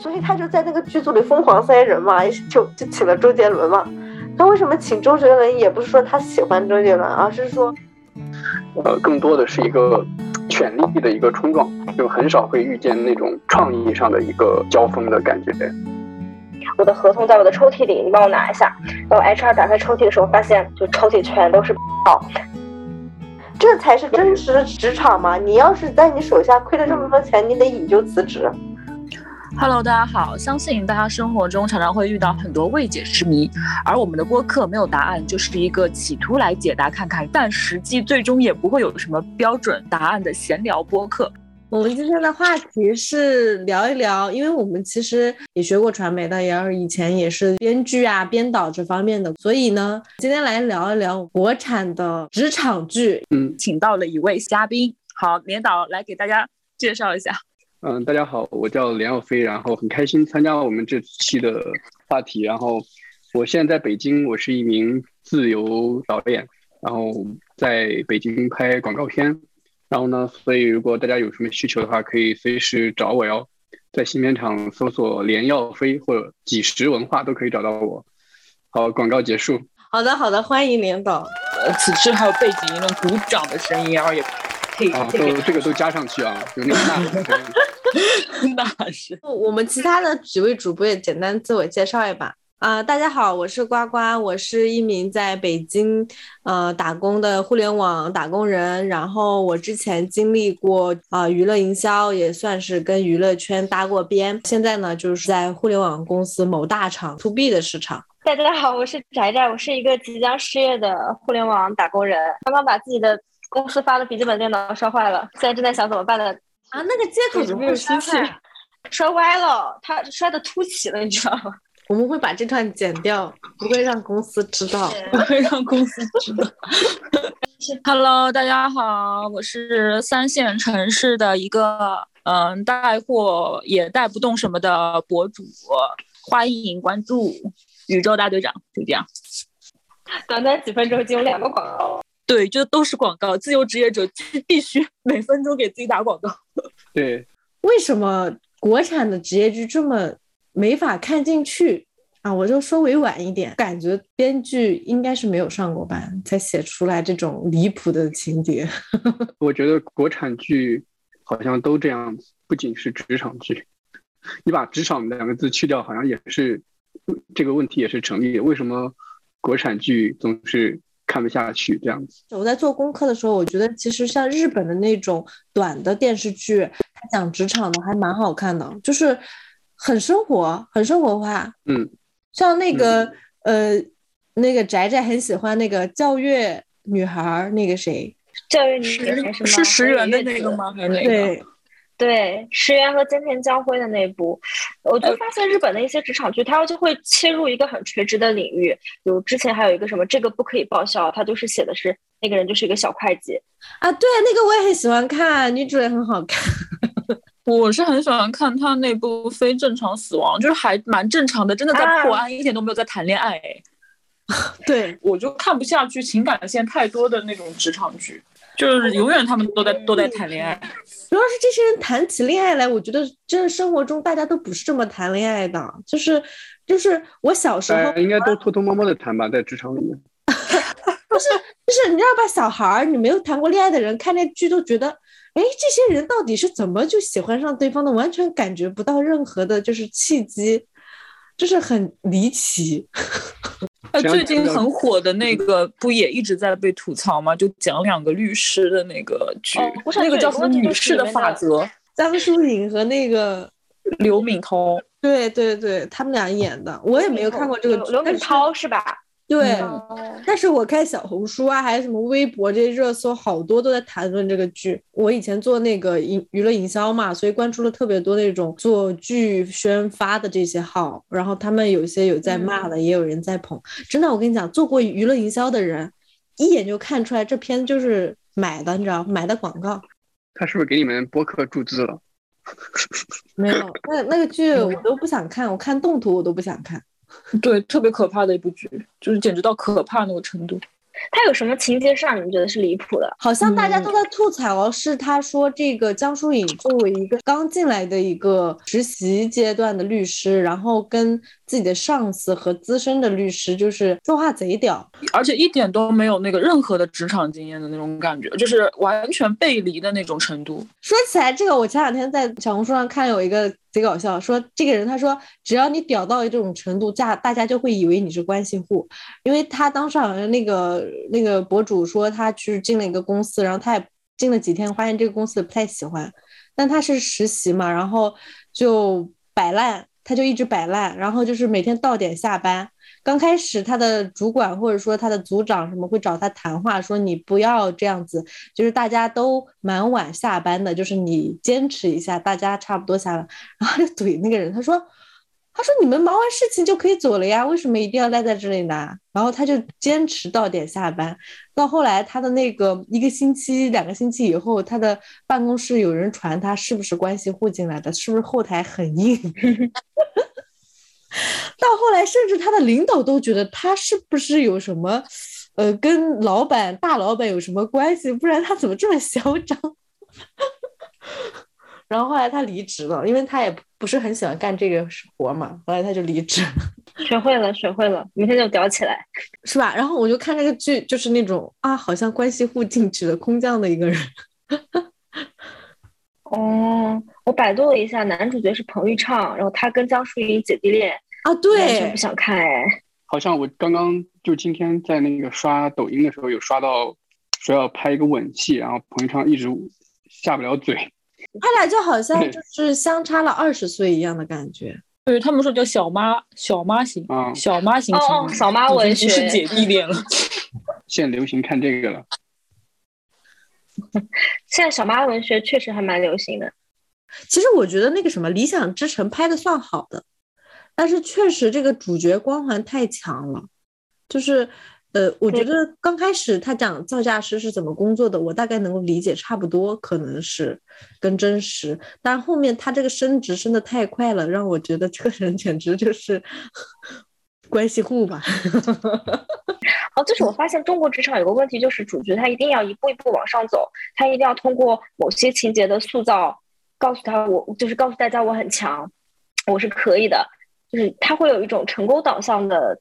所以他就在那个剧组里疯狂塞人嘛，就就请了周杰伦嘛。他为什么请周杰伦？也不是说他喜欢周杰伦，而是说，呃，更多的是一个权力的一个冲撞，就很少会遇见那种创意上的一个交锋的感觉。我的合同在我的抽屉里，你帮我拿一下。然后 HR 打开抽屉的时候，发现就抽屉全都是哦，这才是真实的职场嘛！你要是在你手下亏了这么多钱，你得引咎辞职。Hello，大家好！相信大家生活中常常会遇到很多未解之谜，而我们的播客没有答案，就是一个企图来解答看看，但实际最终也不会有什么标准答案的闲聊播客。我们今天的话题是聊一聊，因为我们其实也学过传媒的，也是以前也是编剧啊、编导这方面的，所以呢，今天来聊一聊国产的职场剧。嗯，请到了一位嘉宾，好，连导来给大家介绍一下。嗯，大家好，我叫连耀飞，然后很开心参加我们这期的话题。然后我现在在北京，我是一名自由导演，然后在北京拍广告片。然后呢，所以如果大家有什么需求的话，可以随时找我哟。在新片场搜索连耀飞或者几十文化都可以找到我。好，广告结束。好的，好的，欢迎领导。呃，此时还有背景音的鼓掌的声音，然后也。啊，都这个都加上去啊，有那个 那 那是。我们其他的几位主播也简单自我介绍一把啊，大家好，我是呱呱，我是一名在北京呃打工的互联网打工人，然后我之前经历过啊娱乐营销，也算是跟娱乐圈搭过边，现在呢就是在互联网公司某大厂 to B 的市场。大家好，我是宅宅，我是一个即将失业的互联网打工人，刚刚把自己的。公司发的笔记本电脑摔坏了，现在正在想怎么办呢？啊，那个接口怎么有摔坏？摔歪了，它摔的凸起了，你知道吗？我们会把这段剪掉，不会让公司知道，不会让公司知道。Hello，大家好，我是三线城市的一个嗯带货也带不动什么的博主，欢迎关注宇宙大队长，就这样。短短几分钟就有两个广告。对，就都是广告。自由职业者 必须 每分钟给自己打广告。对，为什么国产的职业剧这么没法看进去啊？我就说委婉一点，感觉编剧应该是没有上过班才写出来这种离谱的情节。我觉得国产剧好像都这样子，不仅是职场剧，你把“职场”两个字去掉，好像也是这个问题也是成立的。为什么国产剧总是？看不下去这样子。我在做功课的时候，我觉得其实像日本的那种短的电视剧，它讲职场的还蛮好看的，就是很生活，很生活化。嗯，像那个呃，那个宅宅很喜欢那个教月女孩，那个谁？教育女孩是石原的那个吗？还是哪个？对。对石原和真田将晖的那部，我就发现日本的一些职场剧，它就会切入一个很垂直的领域。比如之前还有一个什么，这个不可以报销，它就是写的是那个人就是一个小会计啊。对，那个我也很喜欢看，女主也很好看。我是很喜欢看他那部《非正常死亡》，就是还蛮正常的，真的在破案，一点都没有在谈恋爱。对，我就看不下去情感线太多的那种职场剧。就是永远他们都在都在谈恋爱，主要是这些人谈起恋爱来，我觉得真的生活中大家都不是这么谈恋爱的，就是就是我小时候应该都偷偷摸摸的谈吧，在职场里面，不是就是你知道吧，小孩儿你没有谈过恋爱的人看那剧都觉得，哎，这些人到底是怎么就喜欢上对方的，完全感觉不到任何的就是契机，就是很离奇。他最近很火的那个不也一直在被吐槽吗？就讲两个律师的那个剧，那个叫什么《女士的法则》，张淑颖和那个刘敏涛，对对对，他们俩演的，我也没有看过这个刘敏涛是吧？对，但是我看小红书啊，还有什么微博这些热搜，好多都在谈论这个剧。我以前做那个营娱乐营销嘛，所以关注了特别多那种做剧宣发的这些号，然后他们有些有在骂的，也有人在捧。真的，我跟你讲，做过娱乐营销的人，一眼就看出来这片就是买的，你知道，买的广告。他是不是给你们播客注资了？没有，那那个剧我都不想看，我看动图我都不想看。对，特别可怕的一部剧，就是简直到可怕那个程度。他有什么情节上你们觉得是离谱的？好像大家都在吐槽，是他说这个江疏影作为一个刚进来的一个实习阶段的律师，然后跟自己的上司和资深的律师就是说话贼屌，而且一点都没有那个任何的职场经验的那种感觉，就是完全背离的那种程度。说起来这个，我前两天在小红书上看有一个。贼搞笑，说这个人，他说只要你屌到这种程度，大大家就会以为你是关系户，因为他当时好像那个那个博主说他去进了一个公司，然后他也进了几天，发现这个公司不太喜欢，但他是实习嘛，然后就摆烂，他就一直摆烂，然后就是每天到点下班。刚开始，他的主管或者说他的组长什么会找他谈话，说你不要这样子，就是大家都蛮晚下班的，就是你坚持一下，大家差不多下了，然后就怼那个人，他说，他说你们忙完事情就可以走了呀，为什么一定要待在这里呢？然后他就坚持到点下班，到后来他的那个一个星期、两个星期以后，他的办公室有人传他是不是关系户进来的，是不是后台很硬？到后来，甚至他的领导都觉得他是不是有什么，呃，跟老板、大老板有什么关系？不然他怎么这么嚣张？然后后来他离职了，因为他也不是很喜欢干这个活嘛。后来他就离职，学会了，学会了，明天就屌起来，是吧？然后我就看这个剧，就是那种啊，好像关系户进去了，空降的一个人。哦，我百度了一下，男主角是彭昱畅，然后他跟江疏影姐弟恋啊，对，不想看哎。好像我刚刚就今天在那个刷抖音的时候有刷到，说要拍一个吻戏，然后彭昱畅一直下不了嘴。他俩就好像就是相差了二十岁一样的感觉。对他们说叫小妈小妈型啊，小妈型哦，小妈文学是姐弟恋了。现在流行看这个了。现在小妈文学确实还蛮流行的。其实我觉得那个什么《理想之城》拍的算好的，但是确实这个主角光环太强了。就是呃，我觉得刚开始他讲造价师是怎么工作的，我大概能够理解，差不多可能是跟真实。但后面他这个升职升的太快了，让我觉得这个人简直就是 关系户吧。哦，就是我发现中国职场有个问题，就是主角他一定要一步一步往上走，他一定要通过某些情节的塑造，告诉他我就是告诉大家我很强，我是可以的，就是他会有一种成功导向的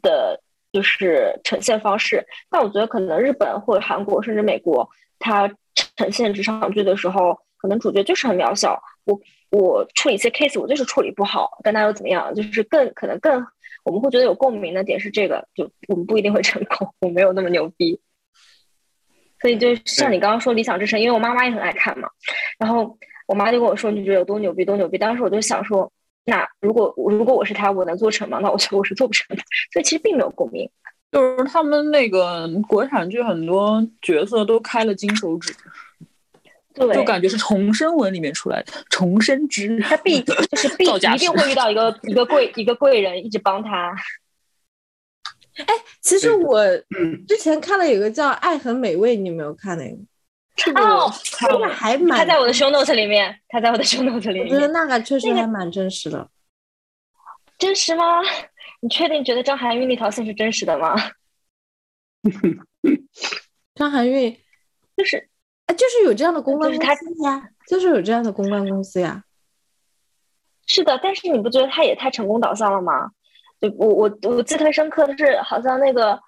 的，就是呈现方式。但我觉得可能日本或者韩国甚至美国，它呈现职场剧的时候，可能主角就是很渺小，我我处理一些 case，我就是处理不好，但那又怎么样？就是更可能更。我们会觉得有共鸣的点是这个，就我们不一定会成功，我没有那么牛逼，所以就像你刚刚说《理想之城》，因为我妈妈也很爱看嘛，然后我妈就跟我说你觉得有多牛逼多牛逼，当时我就想说，那如果如果我是他，我能做成吗？那我觉得我是做不成的，所以其实并没有共鸣。就是他们那个国产剧很多角色都开了金手指。对就感觉是重生文里面出来的重生之，他必 就是必一定会遇到一个 一个贵一个贵人一直帮他。哎，其实我之前看了有个叫《爱很美味》，你有没有看那个？哦，那个还蛮……他在我的 show notes 里面，他在我的 show notes 里面。我觉得那个确实还蛮真实的。真实吗？你确定觉得张含韵那条线是真实的吗？张含韵就是。啊，就是有这样的公关公司呀，就是有这样的公关公司呀。是的，但是你不觉得他也太成功导向了吗？就我我我记得深刻的是，好像那个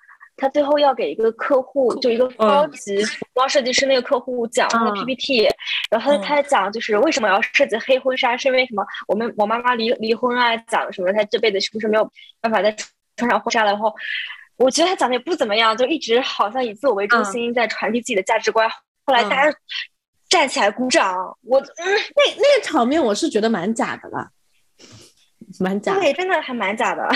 他最后要给一个客户，就一个高级服装设计师那个客户讲那个 PPT，然后他他讲就是为什么要设计黑婚纱，是因为什么？我们我妈妈离离婚啊，讲什么？他这辈子是不是没有办法再穿上婚纱了？然后我觉得他讲的也不怎么样，就一直好像以自我为中心，在传递自己的价值观。后来大家站起来鼓掌，我嗯，那那个场面我是觉得蛮假的了，蛮假，对，真的还蛮假的。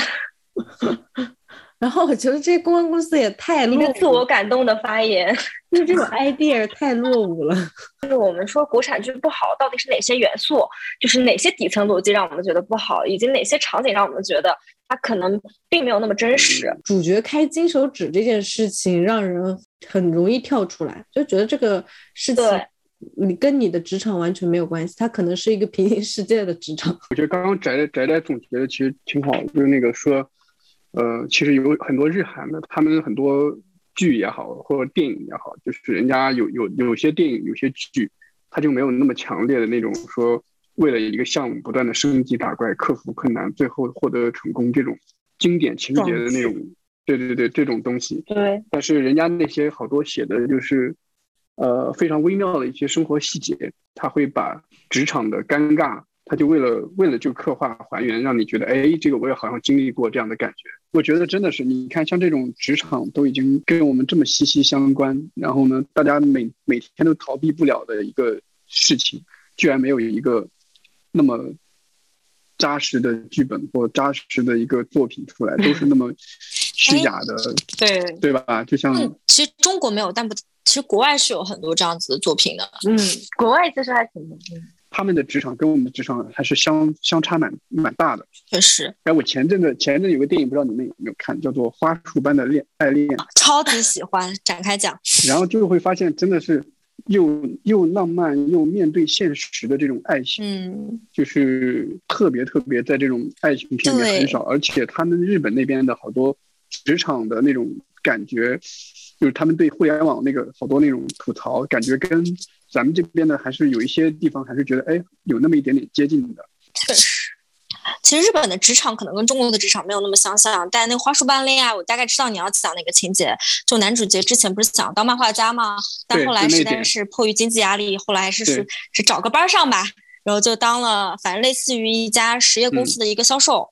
然后我觉得这公关公司也太落伍，自我感动的发言，就这种 idea 太落伍了。就是我们说国产剧不好，到底是哪些元素？就是哪些底层逻辑让我们觉得不好，以及哪些场景让我们觉得它可能并没有那么真实？主角开金手指这件事情让人很容易跳出来，就觉得这个事情你跟你的职场完全没有关系，它可能是一个平行世界的职场。我觉得刚刚宅宅宅总结的其实挺好，就是那个说。呃，其实有很多日韩的，他们很多剧也好，或者电影也好，就是人家有有有些电影、有些剧，它就没有那么强烈的那种说为了一个项目不断的升级打怪、克服困难，最后获得成功这种经典情节的那种。对对对，这种东西。对。但是人家那些好多写的就是，呃，非常微妙的一些生活细节，他会把职场的尴尬。他就为了为了就刻画还原，让你觉得哎，这个我也好像经历过这样的感觉。我觉得真的是，你看像这种职场都已经跟我们这么息息相关，然后呢，大家每每天都逃避不了的一个事情，居然没有一个那么扎实的剧本或扎实的一个作品出来，都是那么 虚假的，对对吧？就像其实中国没有，但不，其实国外是有很多这样子的作品的。嗯，国外其实还挺多。他们的职场跟我们的职场还是相相差蛮蛮大的，确实。哎，我前阵子前阵有个电影，不知道你们有没有看，叫做《花束般的恋爱恋》，超级喜欢，展开讲。然后就会发现，真的是又又浪漫又面对现实的这种爱情，嗯，就是特别特别在这种爱情片里面很少，而且他们日本那边的好多职场的那种感觉，就是他们对互联网那个好多那种吐槽，感觉跟。咱们这边的，还是有一些地方还是觉得，哎，有那么一点点接近的。确实，其实日本的职场可能跟中国的职场没有那么相像。但那个花束般恋爱，我大概知道你要讲哪个情节。就男主角之前不是想当漫画家吗？但后来实在是迫于经济压力，后来还是是是找个班上吧，然后就当了，反正类似于一家实业公司的一个销售。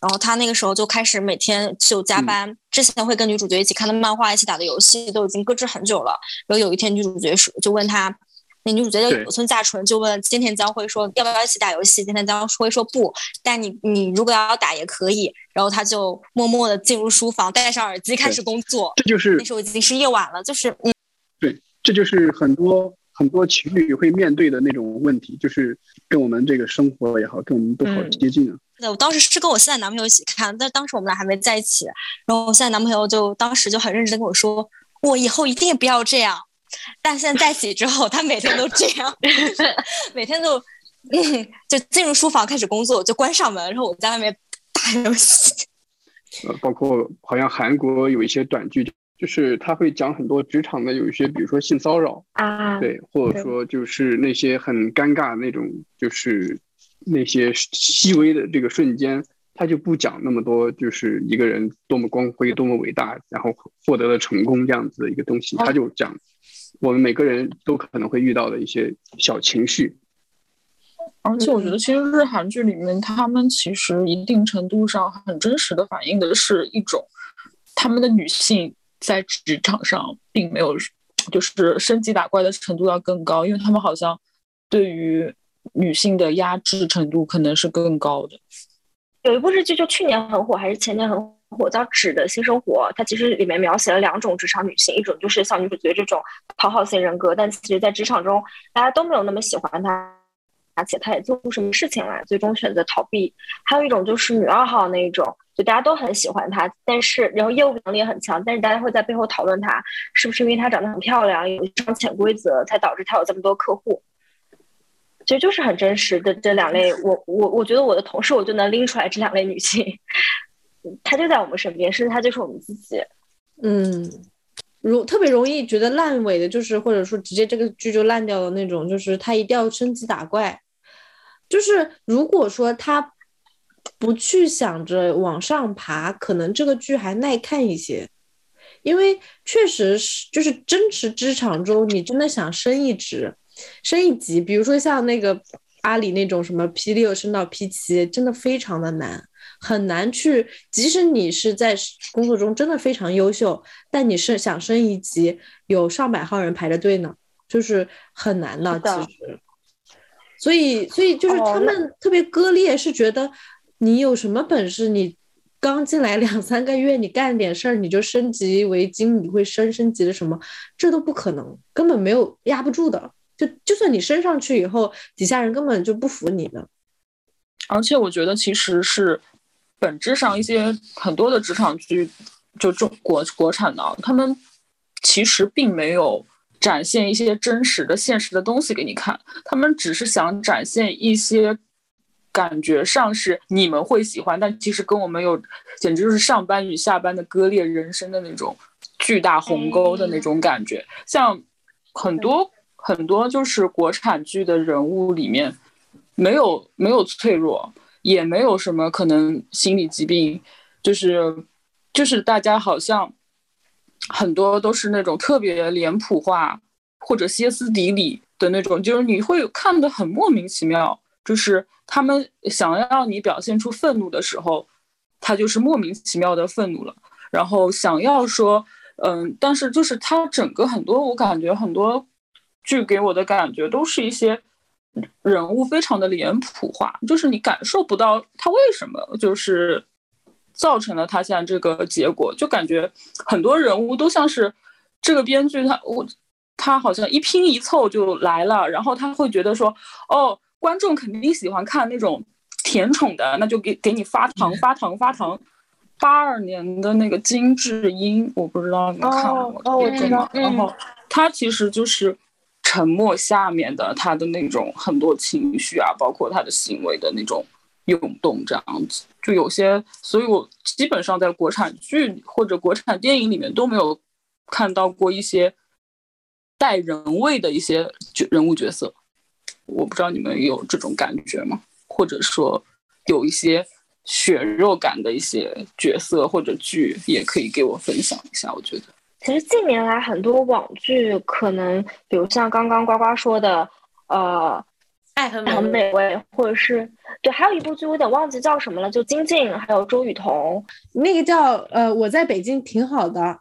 然后他那个时候就开始每天就加班，之前会跟女主角一起看的漫画，一起打的游戏都已经搁置很久了。然后有一天女主角说，就问他。那女主角叫有村架纯，就问金田将辉说要不要一起打游戏。金田将辉说不，但你你如果要打也可以。然后他就默默的进入书房，戴上耳机开始工作。这就是那时候已经是夜晚了，就是嗯，对，这就是很多很多情侣会面对的那种问题，就是跟我们这个生活也好，跟我们都好接近啊。对，我当时是跟我现在男朋友一起看，但当时我们俩还没在一起。然后我现在男朋友就当时就很认真的跟我说，我以后一定不要这样。但现在在一起之后，他每天都这样，每天都就进入书房开始工作，就关上门，然后我在外面打游戏。呃，包括好像韩国有一些短剧，就是他会讲很多职场的有一些，比如说性骚扰啊，对，或者说就是那些很尴尬那种，就是那些细微的这个瞬间，他就不讲那么多，就是一个人多么光辉、多么伟大，然后获得了成功这样子的一个东西，他就讲。我们每个人都可能会遇到的一些小情绪，而且我觉得，其实日韩剧里面，他们其实一定程度上很真实的反映的是一种他们的女性在职场上并没有就是升级打怪的程度要更高，因为他们好像对于女性的压制程度可能是更高的。有一部日剧就去年很火，还是前年很。火叫《纸的新生活》，它其实里面描写了两种职场女性，一种就是像女主角这种讨好型人格，但其实在职场中大家都没有那么喜欢她，而且她也做出什么事情来，最终选择逃避；还有一种就是女二号那一种，就大家都很喜欢她，但是然后业务能力也很强，但是大家会在背后讨论她是不是因为她长得很漂亮，有一双潜规则才导致她有这么多客户。其实就是很真实的这两类，我我我觉得我的同事我就能拎出来这两类女性。她就在我们身边，甚至她就是我们自己。嗯，容特别容易觉得烂尾的，就是或者说直接这个剧就烂掉的那种，就是她一定要升级打怪。就是如果说他不去想着往上爬，可能这个剧还耐看一些。因为确实是，就是真实职场中，你真的想升一职、升一级，比如说像那个阿里那种什么 P 六升到 P 七，真的非常的难。很难去，即使你是在工作中真的非常优秀，但你是想升一级，有上百号人排着队呢，就是很难的。其实，所以，所以就是他们特别割裂，是觉得你有什么本事，你刚进来两三个月，你干点事儿你就升级为经理，会升升级的什么，这都不可能，根本没有压不住的。就就算你升上去以后，底下人根本就不服你的。而且我觉得其实是。本质上，一些很多的职场剧，就中国国产的，他们其实并没有展现一些真实的、现实的东西给你看，他们只是想展现一些感觉上是你们会喜欢，但其实跟我们有简直就是上班与下班的割裂人生的那种巨大鸿沟的那种感觉。像很多很多就是国产剧的人物里面，没有没有脆弱，也没有什么可能心理疾病，就是就是大家好像很多都是那种特别脸谱化或者歇斯底里的那种，就是你会看得很莫名其妙，就是他们想要让你表现出愤怒的时候。他就是莫名其妙的愤怒了，然后想要说，嗯，但是就是他整个很多，我感觉很多剧给我的感觉都是一些人物非常的脸谱化，就是你感受不到他为什么就是造成了他现在这个结果，就感觉很多人物都像是这个编剧他我他好像一拼一凑就来了，然后他会觉得说，哦，观众肯定喜欢看那种。甜宠的，那就给给你发糖发糖发糖。八二年的那个金智英，我不知道你看过吗？哦，我知道。然后他其实就是沉默下面的他的那种很多情绪啊，包括他的行为的那种涌动，这样子。就有些，所以我基本上在国产剧或者国产电影里面都没有看到过一些带人味的一些角人物角色。我不知道你们有这种感觉吗？或者说有一些血肉感的一些角色或者剧，也可以给我分享一下。我觉得，其实近年来很多网剧，可能比如像刚刚呱呱说的，呃，爱很美味，或者是对，还有一部剧我有点忘记叫什么了，就金靖还有周雨彤，那个叫呃，我在北京挺好的。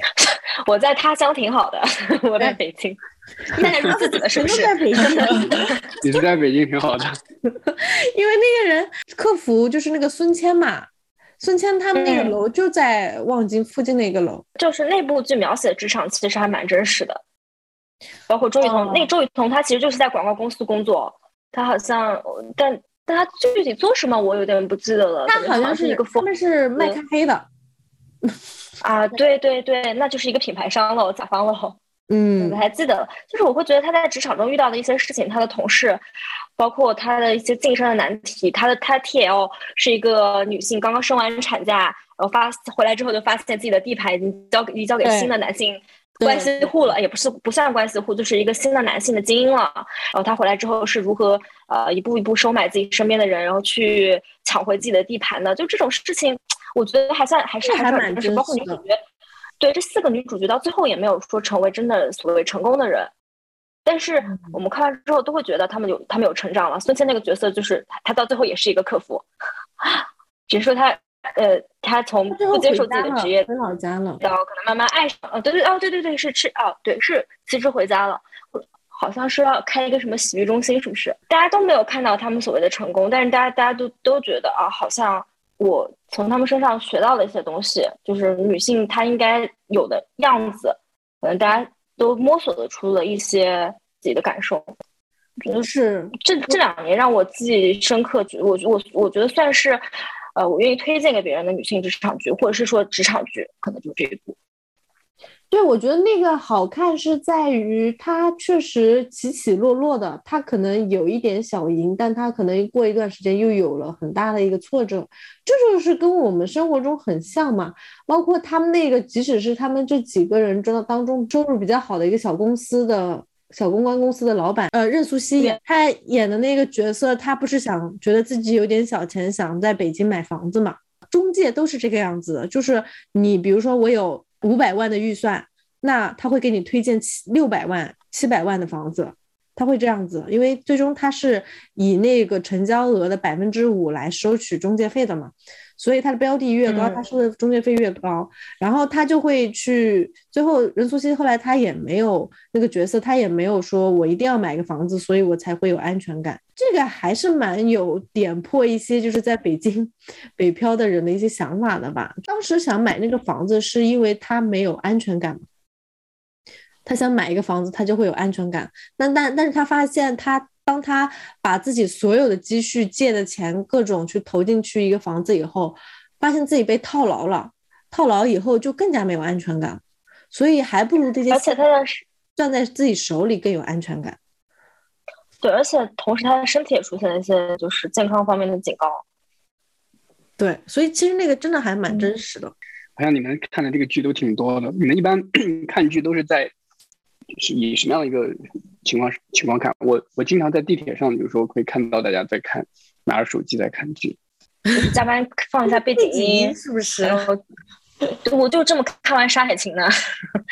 我在他乡挺好的，我在北京，那还是自己的城市。在北京，你是在北京挺好的，因为那个人客服就是那个孙谦嘛，孙谦他们那个楼就在望京附近的一个楼，就是那部剧描写职场其实还蛮真实的，包括周雨彤，那个周雨彤她其实就是在广告公司工作，她好像，但但她具体做什么我有点不记得了，她好像是一个，他们是卖咖啡的。啊，对对对，那就是一个品牌商了，甲方了。嗯，我还记得，就是我会觉得他在职场中遇到的一些事情，他的同事，包括他的一些晋升的难题，他的他 T L 是一个女性，刚刚生完产假，然后发回来之后就发现自己的地盘已经交给已交给新的男性关系户了，也不是不算关系户，就是一个新的男性的精英了。然后他回来之后是如何呃一步一步收买自己身边的人，然后去抢回自己的地盘的？就这种事情。我觉得还算还是还蛮是包括女主角，对这四个女主角到最后也没有说成为真的所谓成功的人，但是我们看完之后都会觉得他们有他们有成长了。孙茜那个角色就是她到最后也是一个客服，只是说她呃他从不接受自己的职业回老家了，到可能慢慢爱上哦对对哦对对对是吃哦对是辞职回家了，好像是要开一个什么洗浴中心是不是？大家都没有看到他们所谓的成功，但是大家大家都都觉得啊好像。我从他们身上学到了一些东西，就是女性她应该有的样子，可能大家都摸索得出了一些自己的感受。觉得是这这两年让我记忆深刻，我我我觉得算是，呃，我愿意推荐给别人的女性职场剧，或者是说职场剧，可能就这一部。对，我觉得那个好看是在于它确实起起落落的，它可能有一点小赢，但它可能过一段时间又有了很大的一个挫折，这就是跟我们生活中很像嘛。包括他们那个，即使是他们这几个人中当中收入比较好的一个小公司的小公关公司的老板，呃，任素汐演她演的那个角色，她不是想觉得自己有点小钱，想在北京买房子嘛？中介都是这个样子的，就是你比如说我有。五百万的预算，那他会给你推荐七六百万、七百万的房子，他会这样子，因为最终他是以那个成交额的百分之五来收取中介费的嘛。所以它的标的越高，他收的中介费越高，然后他就会去。最后任素汐后来他也没有那个角色，他也没有说我一定要买个房子，所以我才会有安全感。这个还是蛮有点破一些就是在北京北漂的人的一些想法的吧。当时想买那个房子是因为他没有安全感，他想买一个房子，他就会有安全感。那但但是他发现他。当他把自己所有的积蓄、借的钱各种去投进去一个房子以后，发现自己被套牢了。套牢以后就更加没有安全感，所以还不如这些，而且他的攥在自己手里更有安全感。对，而且同时他的身体也出现了一些就是健康方面的警告。对，所以其实那个真的还蛮真实的。好像你们看的这个剧都挺多的。你们一般 看剧都是在是以什么样的一个情况情况看？我我经常在地铁上，有时候会看到大家在看，拿着手机在看剧。加班放一下背景音，是不是？然后我就这么看完《山海情》呢，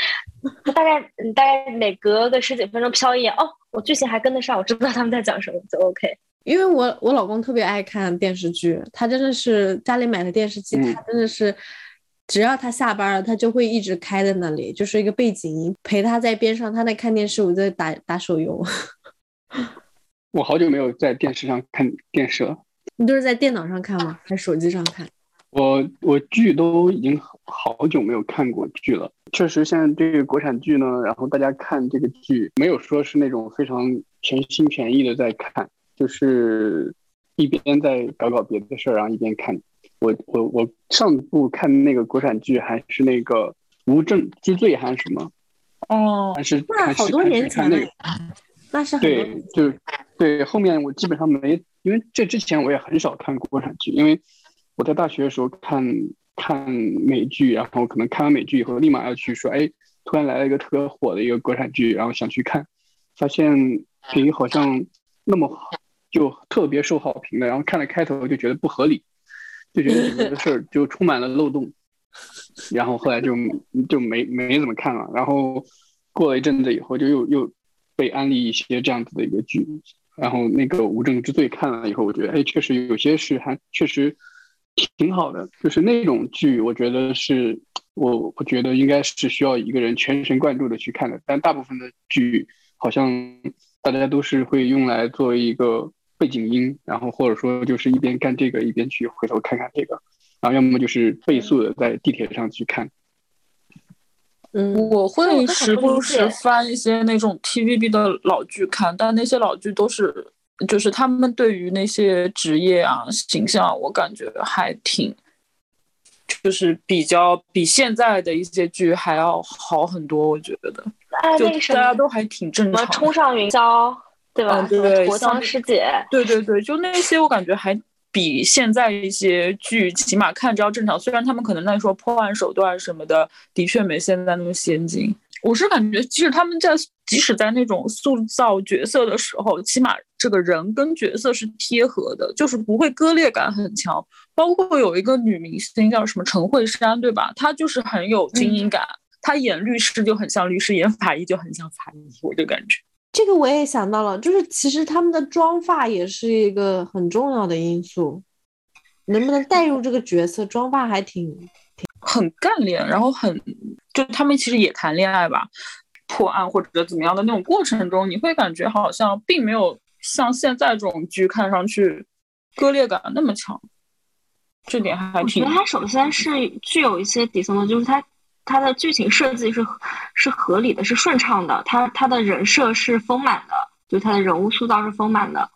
大概大概每隔个十几分钟瞟一眼，哦，我剧情还跟得上，我知道他们在讲什么，就 OK。因为我我老公特别爱看电视剧，他真的是家里买的电视机，他真的是只要他下班了，他就会一直开在那里，就是一个背景音，陪他在边上，他在看电视，我在打打手游。我好久没有在电视上看电视了。你都是在电脑上看吗？还是手机上看？我我剧都已经好久没有看过剧了。确实，现在这个国产剧呢，然后大家看这个剧，没有说是那种非常全心全意的在看，就是一边在搞搞别的事儿，然后一边看。我我我上部看那个国产剧还是那个《无证之罪》还是什么？哦，还是那好多年前那个，那是对，就对。后面我基本上没。因为这之前我也很少看国产剧，因为我在大学的时候看看美剧，然后可能看完美剧以后，立马要去说，哎，突然来了一个特别火的一个国产剧，然后想去看，发现诶好像那么好，就特别受好评的，然后看了开头就觉得不合理，就觉得整个的事儿就充满了漏洞，然后后来就就没没怎么看了，然后过了一阵子以后，就又又被安利一些这样子的一个剧。然后那个无证之罪看了以后，我觉得哎，确实有些是还确实挺好的，就是那种剧，我觉得是我我觉得应该是需要一个人全神贯注的去看的。但大部分的剧好像大家都是会用来作为一个背景音，然后或者说就是一边干这个一边去回头看看这个，然后要么就是倍速的在地铁上去看。嗯，我会时不时翻一些那种 TVB 的老剧看，但那些老剧都是，就是他们对于那些职业啊、形象，我感觉还挺，就是比较比现在的一些剧还要好很多。我觉得，就大家都还挺正常。冲上云霄，对吧？对，国江师姐，对对对，就那些我感觉还。比现在一些剧起码看着要正常，虽然他们可能那时候破案手段什么的的确没现在那么先进。我是感觉，即使他们在即使在那种塑造角色的时候，起码这个人跟角色是贴合的，就是不会割裂感很强。包括有一个女明星叫什么陈慧珊，对吧？她就是很有精英感，她演律师就很像律师，演法医就很像法医，我就感觉。这个我也想到了，就是其实他们的妆发也是一个很重要的因素，能不能带入这个角色，妆发还挺挺很干练，然后很就他们其实也谈恋爱吧，破案或者怎么样的那种过程中，你会感觉好像并没有像现在这种剧看上去割裂感那么强，这点还挺。我觉得它首先是具有一些底层的，就是它。它的剧情设计是是合理的，是顺畅的。它它的人设是丰满的，就它的人物塑造是丰满的。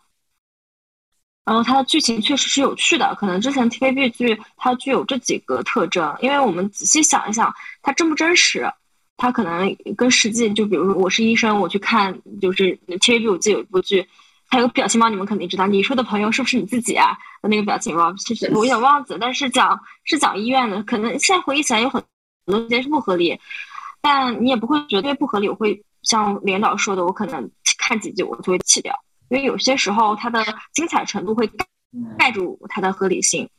然后它的剧情确实是有趣的。可能之前 TVB 剧它具有这几个特征，因为我们仔细想一想，它真不真实？它可能跟实际，就比如说我是医生，我去看就是 TVB，我记得有一部剧，它有个表情包，你们肯定知道。你说的朋友是不是你自己啊？那个表情包，其实我有点忘记了，但是讲是讲医院的，可能现在回忆起来有很。很多些是不合理，但你也不会绝对不合理。我会像连导说的，我可能看几集我就会弃掉，因为有些时候它的精彩程度会盖住它的合理性。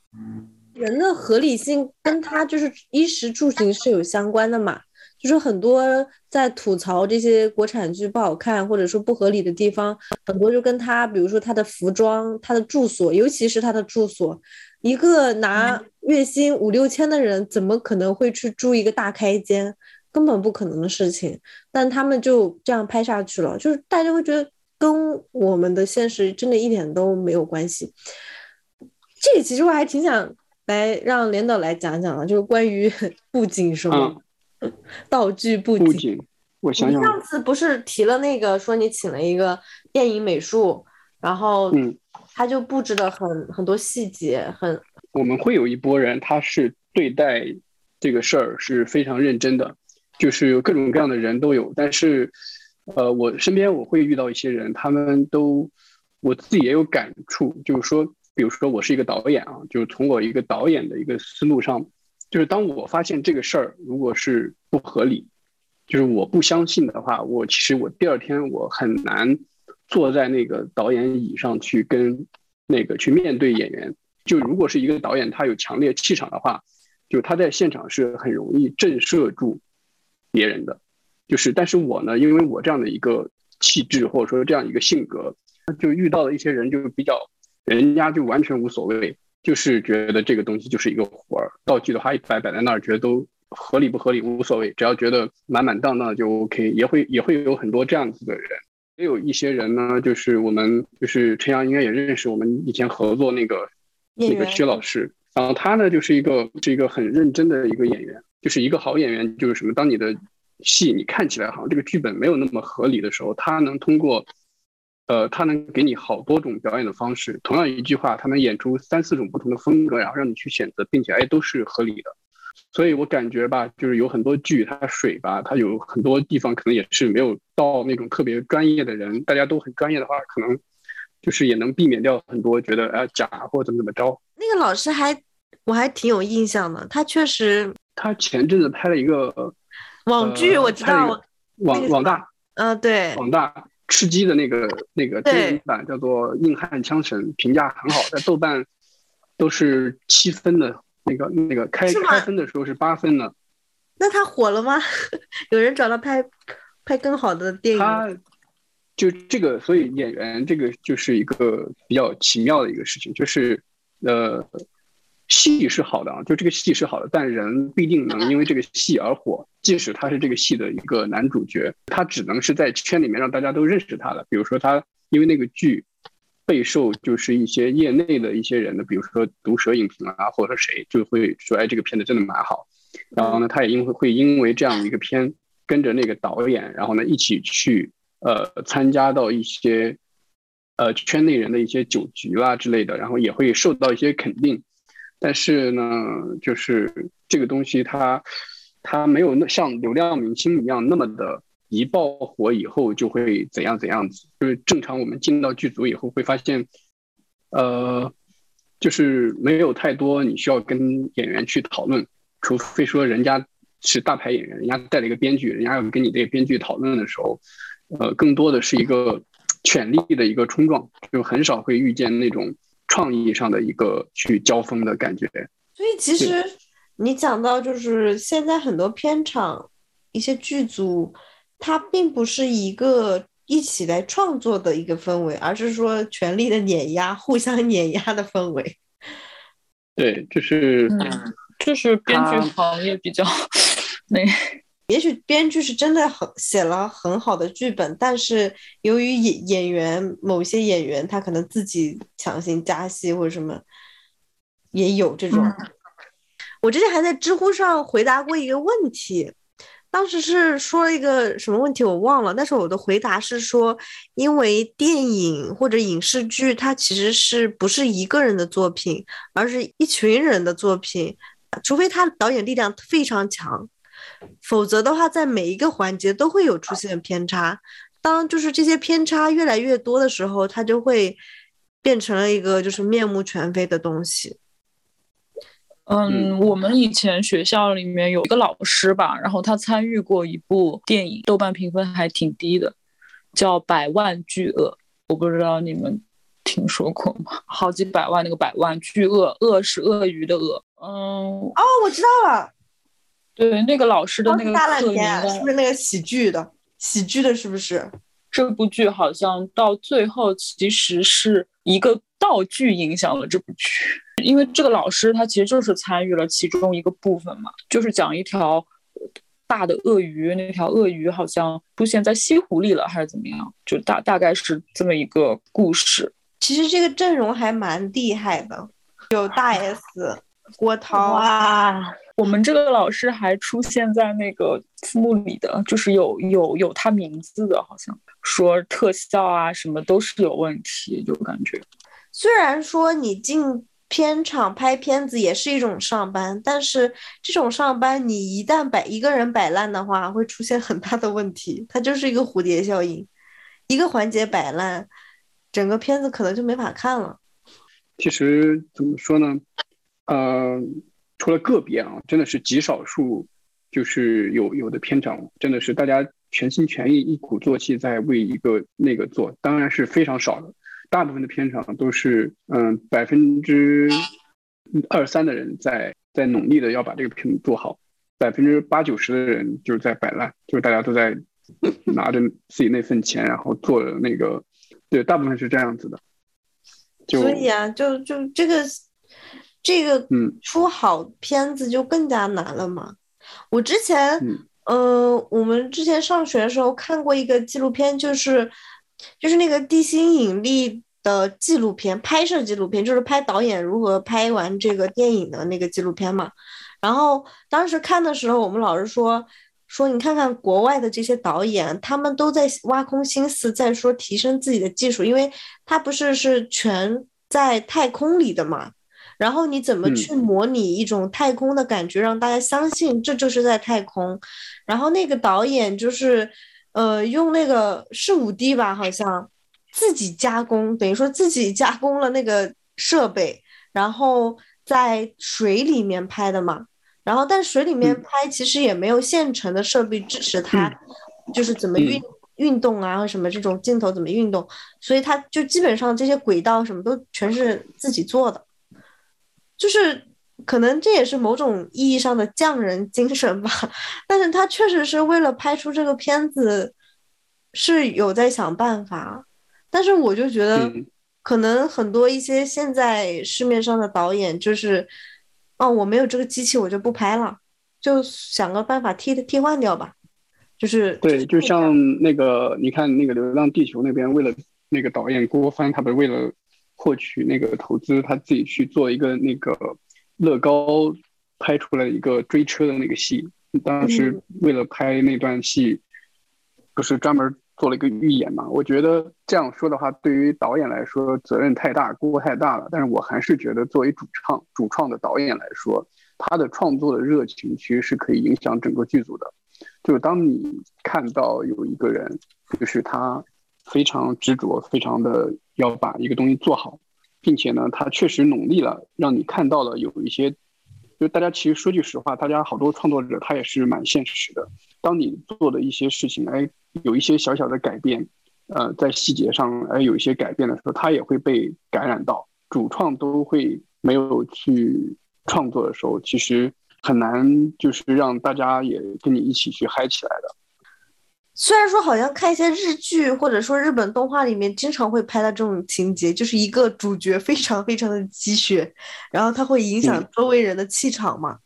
人的合理性跟他就是衣食住行是有相关的嘛？就是很多在吐槽这些国产剧不好看或者说不合理的地方，很多就跟他，比如说他的服装、他的住所，尤其是他的住所。一个拿月薪五六千的人，怎么可能会去住一个大开间？根本不可能的事情。但他们就这样拍下去了，就是大家会觉得跟我们的现实真的一点都没有关系。这个其实我还挺想来让连导来讲讲的，就是关于 布景什么，道具布景。我想想，上次不是提了那个说你请了一个电影美术，然后嗯。他就布置的很很多细节，很我们会有一波人，他是对待这个事儿是非常认真的，就是有各种各样的人都有。但是，呃，我身边我会遇到一些人，他们都我自己也有感触，就是说，比如说我是一个导演啊，就是从我一个导演的一个思路上就是当我发现这个事儿如果是不合理，就是我不相信的话，我其实我第二天我很难坐在那个导演椅上去跟那个去面对演员。就如果是一个导演，他有强烈气场的话，就他在现场是很容易震慑住别人的。就是，但是我呢，因为我这样的一个气质或者说这样一个性格，就遇到了一些人，就比较，人家就完全无所谓，就是觉得这个东西就是一个活儿，道具的话一摆摆在那儿，觉得都合理不合理无所谓，只要觉得满满当当就 OK。也会也会有很多这样子的人，也有一些人呢，就是我们就是陈阳应该也认识，我们以前合作那个。那个薛老师，然后他呢就是一个是一个很认真的一个演员，就是一个好演员，就是什么？当你的戏你看起来好像这个剧本没有那么合理的时候，他能通过，呃，他能给你好多种表演的方式，同样一句话，他能演出三四种不同的风格，然后让你去选择，并且哎都是合理的。所以我感觉吧，就是有很多剧它水吧，它有很多地方可能也是没有到那种特别专业的人，大家都很专业的话，可能。就是也能避免掉很多觉得啊假或者怎么怎么着。那个老师还我还挺有印象的，他确实。他前阵子拍了一个网剧，我知道。网网大。嗯，对。网大吃鸡的那个那个电影版叫做《硬汉枪神》，评价很好，在豆瓣都是七分的。那个那个开开分的时候是八分呢。那他火了吗？有人找他拍拍更好的电影？他就这个，所以演员这个就是一个比较奇妙的一个事情，就是，呃，戏是好的啊，就这个戏是好的，但人不一定能因为这个戏而火。即使他是这个戏的一个男主角，他只能是在圈里面让大家都认识他了。比如说他因为那个剧备受就是一些业内的一些人的，比如说毒舌影评啊，或者说谁就会说，哎，这个片子真的蛮好。然后呢，他也因为会因为这样一个片跟着那个导演，然后呢一起去。呃，参加到一些呃圈内人的一些酒局啦之类的，然后也会受到一些肯定。但是呢，就是这个东西它它没有那像流量明星一样那么的一爆火以后就会怎样怎样子。就是正常我们进到剧组以后会发现，呃，就是没有太多你需要跟演员去讨论，除非说人家是大牌演员，人家带了一个编剧，人家要跟你这个编剧讨论的时候。呃，更多的是一个权力的一个冲撞，就很少会遇见那种创意上的一个去交锋的感觉。所以其实你讲到，就是现在很多片场、一些剧组，它并不是一个一起来创作的一个氛围，而是说权力的碾压、互相碾压的氛围。对，就是，就是编剧行业比较那。也许编剧是真的很写了很好的剧本，但是由于演演员某些演员他可能自己强行加戏或者什么，也有这种。我之前还在知乎上回答过一个问题，当时是说了一个什么问题我忘了，但是我的回答是说，因为电影或者影视剧它其实是不是一个人的作品，而是一群人的作品，除非他导演力量非常强。否则的话，在每一个环节都会有出现偏差。当就是这些偏差越来越多的时候，它就会变成了一个就是面目全非的东西。嗯，我们以前学校里面有一个老师吧，然后他参与过一部电影，豆瓣评分还挺低的，叫《百万巨鳄》。我不知道你们听说过吗？好几百万那个百万巨鳄，鳄是鳄鱼的鳄。嗯，哦，我知道了。对那个老师的那个大烂片，是不是那个喜剧的？喜剧的，是不是？这部剧好像到最后其实是一个道具影响了这部剧，因为这个老师他其实就是参与了其中一个部分嘛，就是讲一条大的鳄鱼，那条鳄鱼好像出现在西湖里了，还是怎么样？就大大概是这么一个故事。其实这个阵容还蛮厉害的，有大 S、郭涛啊。我们这个老师还出现在那个字幕里的，就是有有有他名字的，好像说特效啊什么都是有问题，就感觉。虽然说你进片场拍片子也是一种上班，但是这种上班你一旦摆一个人摆烂的话，会出现很大的问题。它就是一个蝴蝶效应，一个环节摆烂，整个片子可能就没法看了。其实怎么说呢？嗯。除了个别啊，真的是极少数，就是有有的片场真的是大家全心全意、一鼓作气在为一个那个做，当然是非常少的。大部分的片场都是嗯百分之二三的人在在努力的要把这个片子做好，百分之八九十的人就是在摆烂，就是大家都在 拿着自己那份钱，然后做那个，对，大部分是这样子的。所以啊，就就这个这个嗯出好片子就更加难了嘛。我之前嗯我们之前上学的时候看过一个纪录片，就是就是那个地心引力的纪录片，拍摄纪录片，就是拍导演如何拍完这个电影的那个纪录片嘛。然后当时看的时候，我们老师说说你看看国外的这些导演，他们都在挖空心思在说提升自己的技术，因为他不是是全在太空里的嘛。然后你怎么去模拟一种太空的感觉，让大家相信这就是在太空？然后那个导演就是呃用那个是五 D 吧，好像自己加工，等于说自己加工了那个设备，然后在水里面拍的嘛。然后，但水里面拍其实也没有现成的设备支持它，就是怎么运运动啊，或什么这种镜头怎么运动，所以他就基本上这些轨道什么都全是自己做的，就是可能这也是某种意义上的匠人精神吧。但是他确实是为了拍出这个片子是有在想办法，但是我就觉得可能很多一些现在市面上的导演就是。哦，我没有这个机器，我就不拍了，就想个办法替替换掉吧。就是对，就像那个，你看那个《流浪地球》那边，为了那个导演郭帆，他不是为了获取那个投资，他自己去做一个那个乐高拍出来一个追车的那个戏。当时为了拍那段戏，不是专门。做了一个预演嘛？我觉得这样说的话，对于导演来说责任太大，锅太大了。但是我还是觉得，作为主创、主创的导演来说，他的创作的热情其实是可以影响整个剧组的。就是当你看到有一个人，就是他非常执着，非常的要把一个东西做好，并且呢，他确实努力了，让你看到了有一些。就大家其实说句实话，大家好多创作者他也是蛮现实的。当你做的一些事情，哎，有一些小小的改变，呃，在细节上哎有一些改变的时候，他也会被感染到。主创都会没有去创作的时候，其实很难就是让大家也跟你一起去嗨起来的。虽然说好像看一些日剧或者说日本动画里面经常会拍到这种情节，就是一个主角非常非常的积雪，然后他会影响周围人的气场嘛。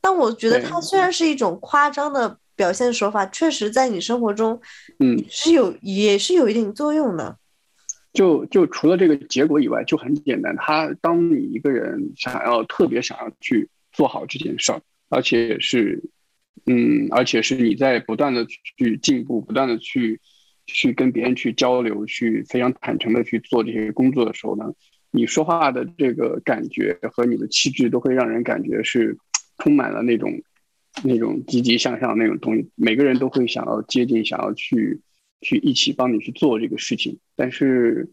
但我觉得它虽然是一种夸张的表现手法，确实在你生活中，嗯，是有也是有一定作用的。就就除了这个结果以外，就很简单。他当你一个人想要特别想要去做好这件事儿，而且是。嗯，而且是你在不断的去进步，不断的去去跟别人去交流，去非常坦诚的去做这些工作的时候呢，你说话的这个感觉和你的气质都会让人感觉是充满了那种那种积极向上那种东西，每个人都会想要接近，想要去去一起帮你去做这个事情。但是，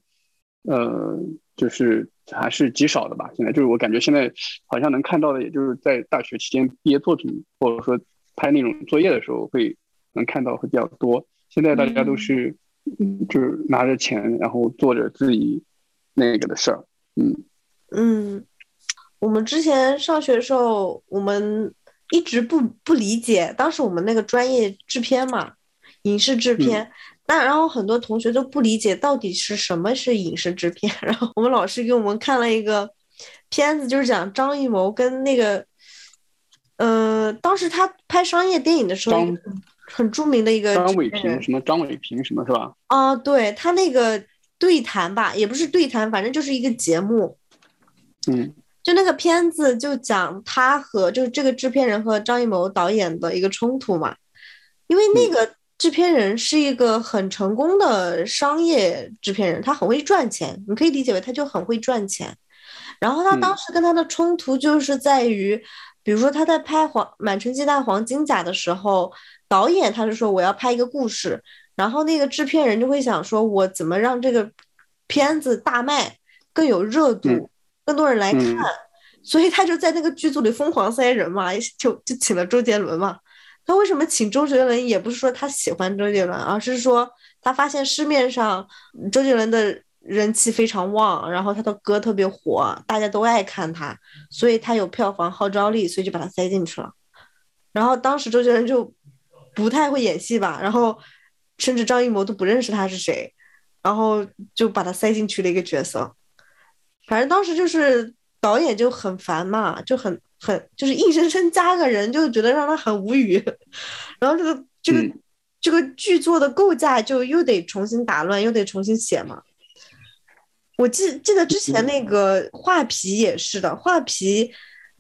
呃，就是还是极少的吧。现在就是我感觉现在好像能看到的，也就是在大学期间毕业作品，或者说。拍那种作业的时候会能看到会比较多。现在大家都是，就是拿着钱，然后做着自己那个的事儿。嗯嗯，我们之前上学的时候，我们一直不不理解，当时我们那个专业制片嘛，影视制片，那然后很多同学都不理解到底是什么是影视制片。然后我们老师给我们看了一个片子，就是讲张艺谋跟那个。呃，当时他拍商业电影的时候，很著名的一个张伟平，什么张伟平什么是吧？啊，对他那个对谈吧，也不是对谈，反正就是一个节目。嗯，就那个片子就讲他和就是这个制片人和张艺谋导演的一个冲突嘛，因为那个制片人是一个很成功的商业制片人，他很会赚钱，你可以理解为他就很会赚钱。然后他当时跟他的冲突就是在于。比如说他在拍《黄满城尽带黄金甲》的时候，导演他是说我要拍一个故事，然后那个制片人就会想说，我怎么让这个片子大卖，更有热度，更多人来看，所以他就在那个剧组里疯狂塞人嘛，就就请了周杰伦嘛。他为什么请周杰伦？也不是说他喜欢周杰伦，而是说他发现市面上周杰伦的人气非常旺，然后他的歌特别火，大家都爱看他，所以他有票房号召力，所以就把他塞进去了。然后当时周杰伦就不太会演戏吧，然后甚至张艺谋都不认识他是谁，然后就把他塞进去了一个角色。反正当时就是导演就很烦嘛，就很很就是硬生生加个人，就觉得让他很无语。然后这个这个这个剧作的构架就又得重新打乱，又得重新写嘛。我记记得之前那个画皮也是的，画皮，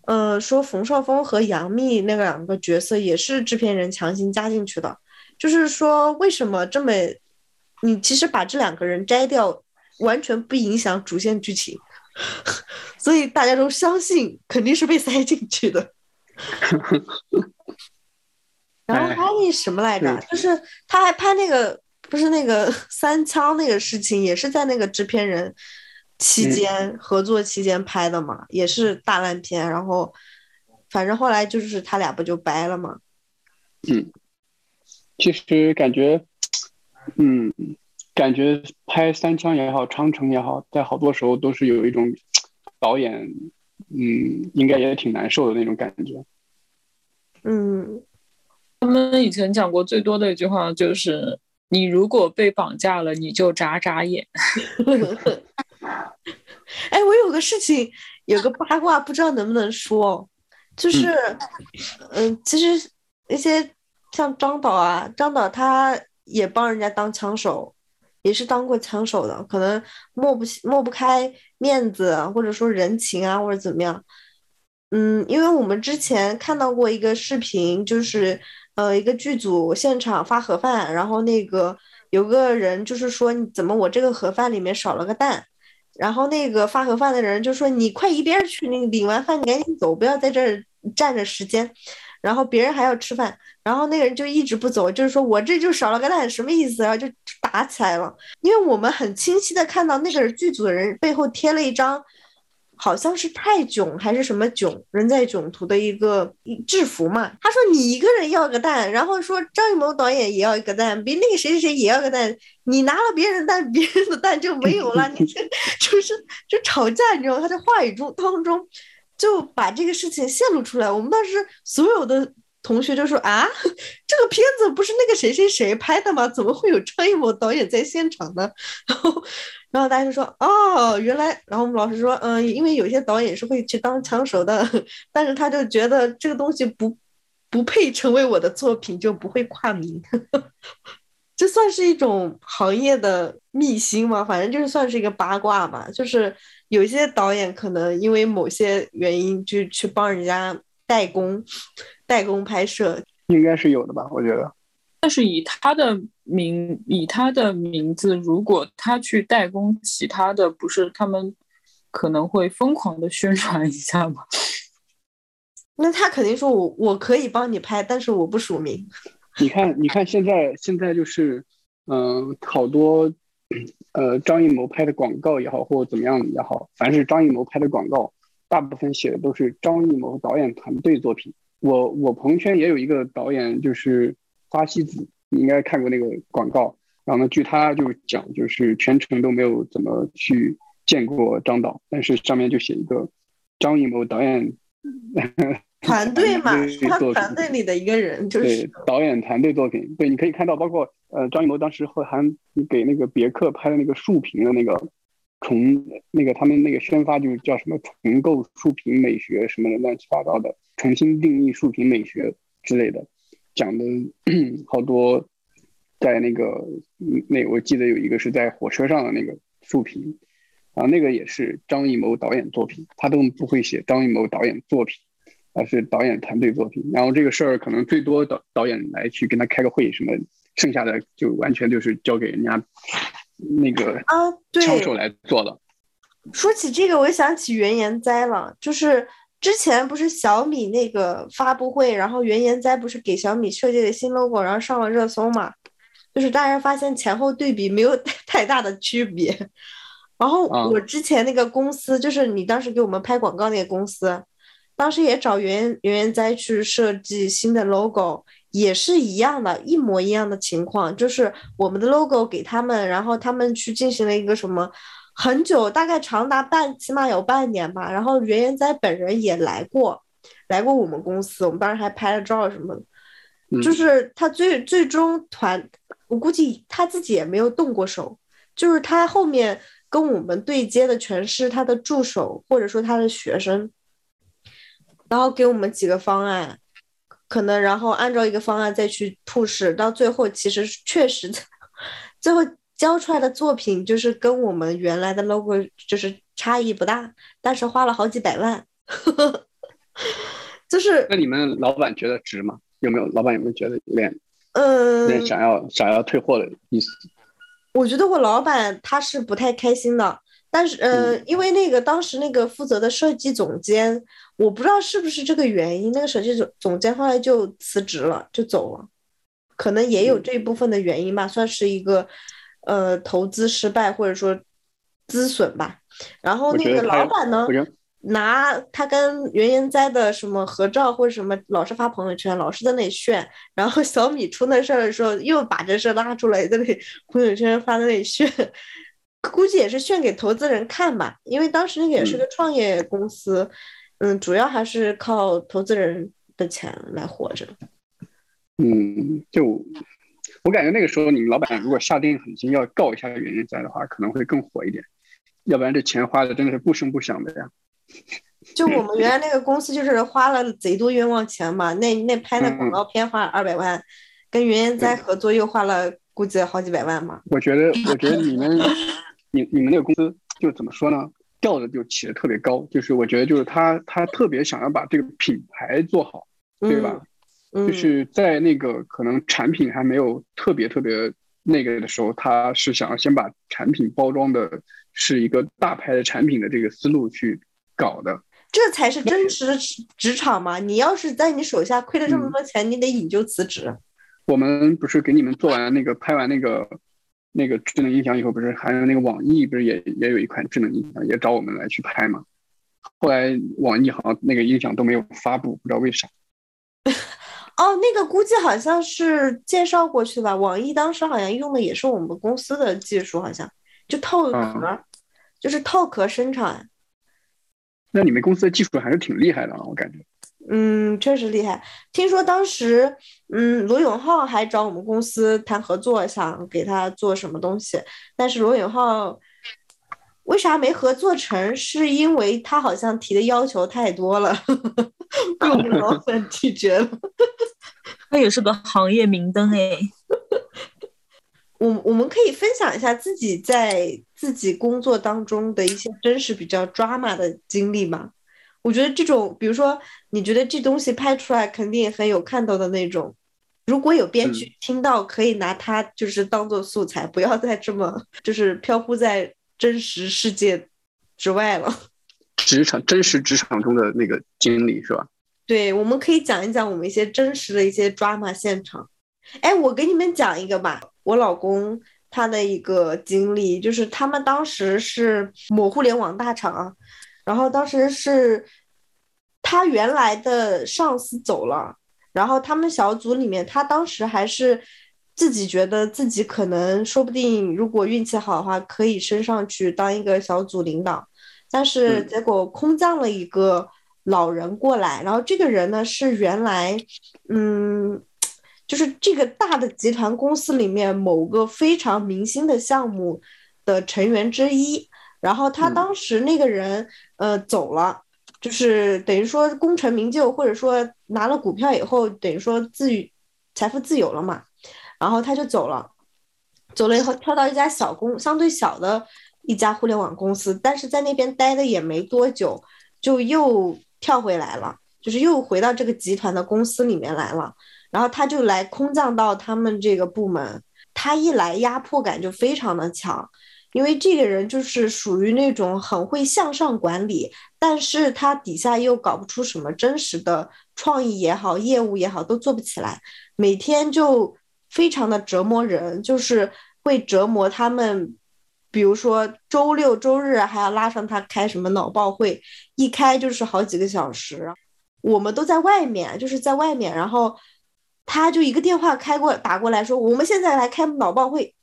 呃，说冯绍峰和杨幂那两个角色也是制片人强行加进去的，就是说为什么这么，你其实把这两个人摘掉，完全不影响主线剧情。所以大家都相信肯定是被塞进去的。然后还有那什么来着？就是他还拍那个，不是那个 三枪那个事情，也是在那个制片人期间合作期间拍的嘛，也是大烂片。然后反正后来就是他俩不就掰了嘛？嗯，其实感觉，嗯。感觉拍三枪也好，长城也好，在好多时候都是有一种导演，嗯，应该也挺难受的那种感觉。嗯，他们以前讲过最多的一句话就是：“你如果被绑架了，你就眨眨眼。”哎，我有个事情，有个八卦，不知道能不能说，就是，嗯，其实一些像张导啊，张导他也帮人家当枪手。也是当过枪手的，可能抹不抹不开面子，或者说人情啊，或者怎么样。嗯，因为我们之前看到过一个视频，就是呃一个剧组现场发盒饭，然后那个有个人就是说怎么我这个盒饭里面少了个蛋，然后那个发盒饭的人就说你快一边去，那个领完饭你赶紧走，不要在这儿占着时间。然后别人还要吃饭，然后那个人就一直不走，就是说我这就少了个蛋，什么意思？然后就打起来了。因为我们很清晰的看到那个剧组的人背后贴了一张，好像是泰囧还是什么囧，人在囧途的一个制服嘛。他说你一个人要个蛋，然后说张艺谋导演也要一个蛋，比那个谁谁谁也要个蛋，你拿了别人的蛋，别人的蛋就没有了，你这 就是就吵架，你知道？他在话语中当中。就把这个事情泄露出来，我们当时所有的同学就说啊，这个片子不是那个谁谁谁拍的吗？怎么会有张艺谋导演在现场呢？然后，然后大家就说哦，原来，然后我们老师说，嗯，因为有些导演是会去当枪手的，但是他就觉得这个东西不不配成为我的作品，就不会挂名。这算是一种行业的秘辛吗？反正就是算是一个八卦吧，就是。有些导演可能因为某些原因就去帮人家代工，代工拍摄，应该是有的吧？我觉得。但是以他的名，以他的名字，如果他去代工其他的，不是他们可能会疯狂的宣传一下吗？那他肯定说我我可以帮你拍，但是我不署名。你看，你看，现在现在就是，嗯，好多。呃，张艺谋拍的广告也好，或者怎么样也好，凡是张艺谋拍的广告，大部分写的都是张艺谋导演团队作品。我我朋友圈也有一个导演，就是花西子，你应该看过那个广告。然后呢，据他就讲，就是全程都没有怎么去见过张导，但是上面就写一个张艺谋导演。团队嘛，他团队里的一个人，就是对导演团队作品。对，你可以看到，包括呃，张艺谋当时和还给那个别克拍的那个竖屏的那个重那个他们那个宣发，就是叫什么重构竖屏美学什么的乱七八糟的，重新定义竖屏美学之类的，讲的 好多，在那个那我记得有一个是在火车上的那个竖屏，啊，那个也是张艺谋导演作品，他都不会写张艺谋导演作品。而是导演团队作品，然后这个事儿可能最多导导演来去跟他开个会什么，剩下的就完全就是交给人家那个啊，对枪手来做的。说起这个，我想起原研哉了，就是之前不是小米那个发布会，然后原研哉不是给小米设计的新 logo，然后上了热搜嘛，就是大家发现前后对比没有 太大的区别。然后我之前那个公司，就是你当时给我们拍广告那个公司，当时也找原原研哉去设计新的 logo，也是一样的，一模一样的情况，就是我们的 logo 给他们，然后他们去进行了一个什么很久，大概长达半，起码有半年吧。然后袁元哉本人也来过，来过我们公司，我们当时还拍了照什么的。就是他最最终团，我估计他自己也没有动过手，就是他后面。跟我们对接的全是他的助手或者说他的学生，然后给我们几个方案，可能然后按照一个方案再去 push，到最后其实确实最后交出来的作品就是跟我们原来的 logo 就是差异不大，但是花了好几百万，就是那你们老板觉得值吗？有没有老板有没有觉得有点嗯想要想要退货的意思？我觉得我老板他是不太开心的，但是，呃，因为那个当时那个负责的设计总监，我不知道是不是这个原因，那个设计总总监后来就辞职了，就走了，可能也有这一部分的原因吧，算是一个，呃，投资失败或者说资损吧。然后那个老板呢？拿他跟原研哉的什么合照或者什么，老是发朋友圈，老是在那里炫。然后 小米出那事儿的时候，又把这事拉出来，在那里朋友圈发在那里炫，估计也是炫给投资人看吧。因为当时那个也是个创业公司，嗯，主要还是靠投资人的钱来活着。嗯，就我感觉那个时候，你们老板如果下定狠心要告一下袁研哉的话，可能会更火一点。要不然这钱花的真的是不声不响的呀。就我 们原来那个公司，就是花了贼多冤枉钱嘛。那那拍的广告片花了二百万，跟袁研哉合作又花了估计好几百万嘛。我觉得，我觉得你们，你你们那个公司就怎么说呢？调子就起得特别高，就是我觉得就是他他特别想要把这个品牌做好，对吧？就是在那个可能产品还没有特别特别那个的时候，他是想要先把产品包装的是一个大牌的产品的这个思路去。搞的，这才是真实的职场嘛！你要是在你手下亏了这么多钱，你得引咎辞职。我们不是给你们做完那个拍完那个那个智能音响以后，不是还有那个网易不是也也有一款智能音响，也找我们来去拍嘛？后来网易好像那个音响都没有发布，不知道为啥。哦，那个估计好像是介绍过去吧。网易当时好像用的也是我们公司的技术，好像就套壳，就是套壳生产。那你们公司的技术还是挺厉害的啊，我感觉。嗯，确实厉害。听说当时，嗯，罗永浩还找我们公司谈合作，想给他做什么东西，但是罗永浩为啥没合作成？是因为他好像提的要求太多了，被我们老板拒绝了。他也是个行业明灯哎。我我们可以分享一下自己在自己工作当中的一些真实比较 drama 的经历吗？我觉得这种，比如说你觉得这东西拍出来肯定很有看头的那种，如果有编剧听到，可以拿它就是当做素材，不要再这么就是飘忽在真实世界之外了。职场真实职场中的那个经历是吧？对，我们可以讲一讲我们一些真实的一些 drama 现场。哎，我给你们讲一个吧。我老公他的一个经历，就是他们当时是某互联网大厂，然后当时是他原来的上司走了，然后他们小组里面，他当时还是自己觉得自己可能说不定，如果运气好的话，可以升上去当一个小组领导，但是结果空降了一个老人过来，然后这个人呢是原来，嗯。就是这个大的集团公司里面某个非常明星的项目的成员之一，然后他当时那个人呃走了，就是等于说功成名就，或者说拿了股票以后，等于说自财富自由了嘛，然后他就走了，走了以后跳到一家小公相对小的一家互联网公司，但是在那边待的也没多久，就又跳回来了，就是又回到这个集团的公司里面来了。然后他就来空降到他们这个部门，他一来压迫感就非常的强，因为这个人就是属于那种很会向上管理，但是他底下又搞不出什么真实的创意也好，业务也好都做不起来，每天就非常的折磨人，就是会折磨他们比如说周六周日还要拉上他开什么脑报会，一开就是好几个小时。我们都在外面，就是在外面，然后他就一个电话开过打过来说，我们现在来开脑报会，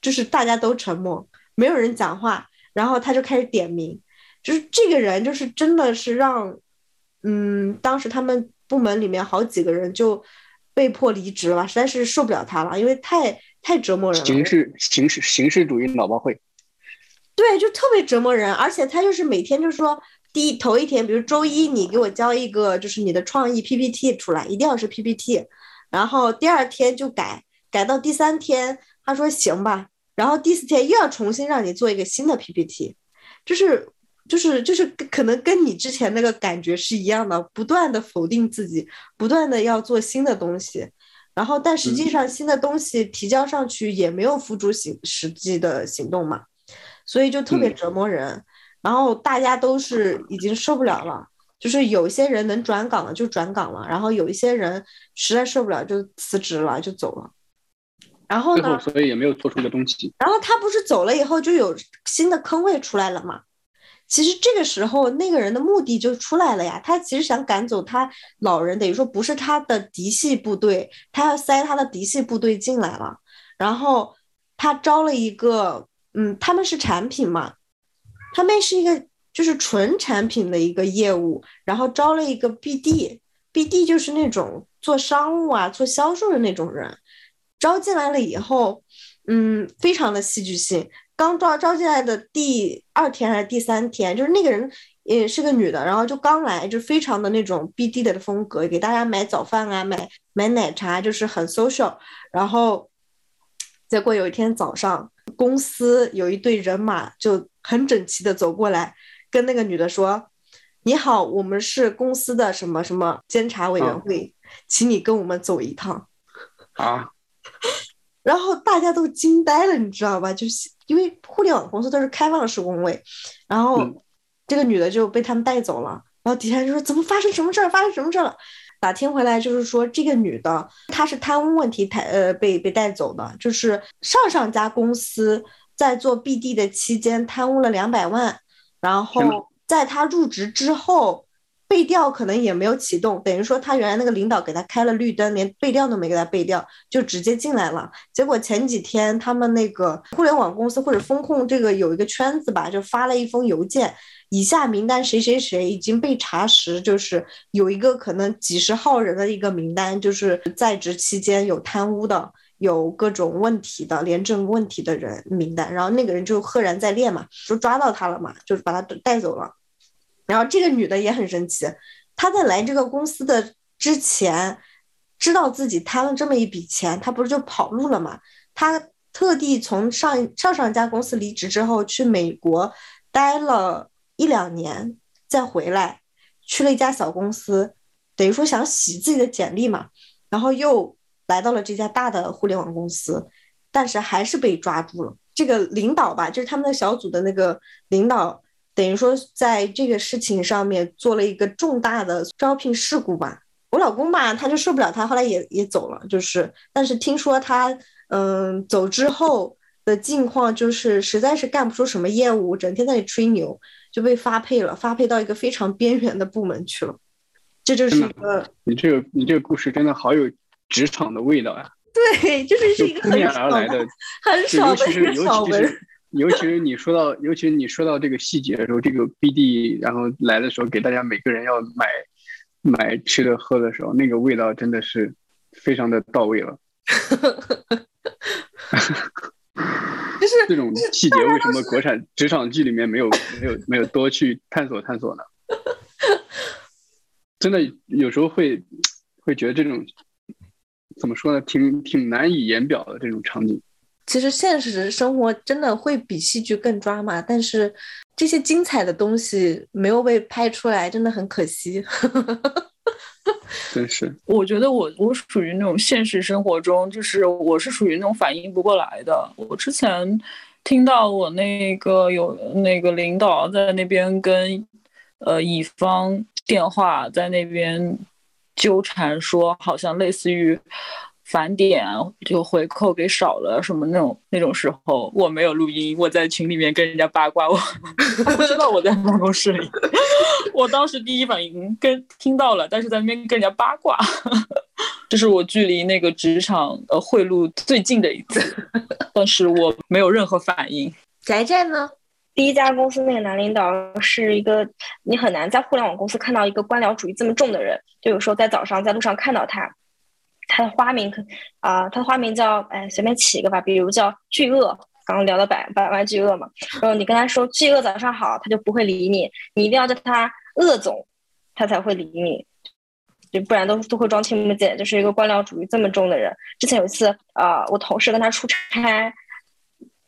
就是大家都沉默，没有人讲话，然后他就开始点名，就是这个人就是真的是让，嗯，当时他们部门里面好几个人就被迫离职了，实在是受不了他了，因为太太折磨人了。形式形式形式主义脑报会，对，就特别折磨人，而且他就是每天就说。第一头一天，比如周一，你给我交一个就是你的创意 PPT 出来，一定要是 PPT。然后第二天就改，改到第三天，他说行吧。然后第四天又要重新让你做一个新的 PPT，就是就是就是可能跟你之前那个感觉是一样的，不断的否定自己，不断的要做新的东西。然后但实际上新的东西提交上去也没有付诸行实际的行动嘛，所以就特别折磨人。然后大家都是已经受不了了，就是有些人能转岗了就转岗了，然后有一些人实在受不了就辞职了就走了。然后呢？所以也没有做出个东西。然后他不是走了以后就有新的坑位出来了嘛？其实这个时候那个人的目的就出来了呀，他其实想赶走他老人，等于说不是他的嫡系部队，他要塞他的嫡系部队进来了。然后他招了一个，嗯，他们是产品嘛。他们是一个就是纯产品的一个业务，然后招了一个 BD，BD 就是那种做商务啊、做销售的那种人，招进来了以后，嗯，非常的戏剧性。刚招招进来的第二天还是第三天，就是那个人也是个女的，然后就刚来，就非常的那种 BD 的风格，给大家买早饭啊，买买奶茶，就是很 social。然后结果有一天早上，公司有一队人马就。很整齐的走过来，跟那个女的说：“你好，我们是公司的什么什么监察委员会，请你跟我们走一趟。”啊！然后大家都惊呆了，你知道吧？就是因为互联网公司都是开放式工位，然后这个女的就被他们带走了。然后底下人就说：“怎么发生什么事儿？发生什么事儿了？”打听回来就是说，这个女的她是贪污问题抬呃被被带走的，就是上上家公司。在做 BD 的期间贪污了两百万，然后在她入职之后，背调可能也没有启动，等于说他原来那个领导给他开了绿灯，连背调都没给他背调，就直接进来了。结果前几天他们那个互联网公司或者风控这个有一个圈子吧，就发了一封邮件，以下名单谁谁谁已经被查实，就是有一个可能几十号人的一个名单，就是在职期间有贪污的。有各种问题的廉政问题的人名单，然后那个人就赫然在列嘛，就抓到他了嘛，就是把他带走了。然后这个女的也很神奇，她在来这个公司的之前，知道自己贪了这么一笔钱，她不是就跑路了嘛？她特地从上上上家公司离职之后，去美国待了一两年，再回来，去了一家小公司，等于说想洗自己的简历嘛，然后又。来到了这家大的互联网公司，但是还是被抓住了。这个领导吧，就是他们的小组的那个领导，等于说在这个事情上面做了一个重大的招聘事故吧。我老公吧，他就受不了，他后来也也走了。就是，但是听说他嗯走之后的境况，就是实在是干不出什么业务，整天在那里吹牛，就被发配了，发配到一个非常边缘的部门去了。这就是一个你这个你这个故事真的好有。职场的味道呀，对，就是是一个很少的、很少的一个小闻。尤其是你说到，尤其是你说到这个细节的时候，这个 BD 然后来的时候，给大家每个人要买买吃的喝的时候，那个味道真的是非常的到位了。就是这种细节，为什么国产职场剧里面没有没有没有多去探索探索呢？真的有时候会会觉得这种。怎么说呢？挺挺难以言表的这种场景。其实现实生活真的会比戏剧更抓马，但是这些精彩的东西没有被拍出来，真的很可惜。真是，我觉得我我属于那种现实生活中，就是我是属于那种反应不过来的。我之前听到我那个有那个领导在那边跟呃乙方电话在那边。纠缠说，好像类似于返点就回扣给少了什么那种那种时候，我没有录音，我在群里面跟人家八卦，我 不知道我在办公室里，我当时第一反应跟听到了，但是在那边跟人家八卦，这是我距离那个职场呃贿赂最近的一次，但是我没有任何反应。宅宅呢？第一家公司那个男领导是一个，你很难在互联网公司看到一个官僚主义这么重的人。就有时候在早上在路上看到他，他的花名可啊，他的花名叫哎随便起一个吧，比如叫巨鳄。刚刚聊到百百万巨鳄嘛，然后你跟他说巨鳄早上好，他就不会理你，你一定要叫他鳄总，他才会理你，就不然都都会装听不见。就是一个官僚主义这么重的人。之前有一次啊，我同事跟他出差，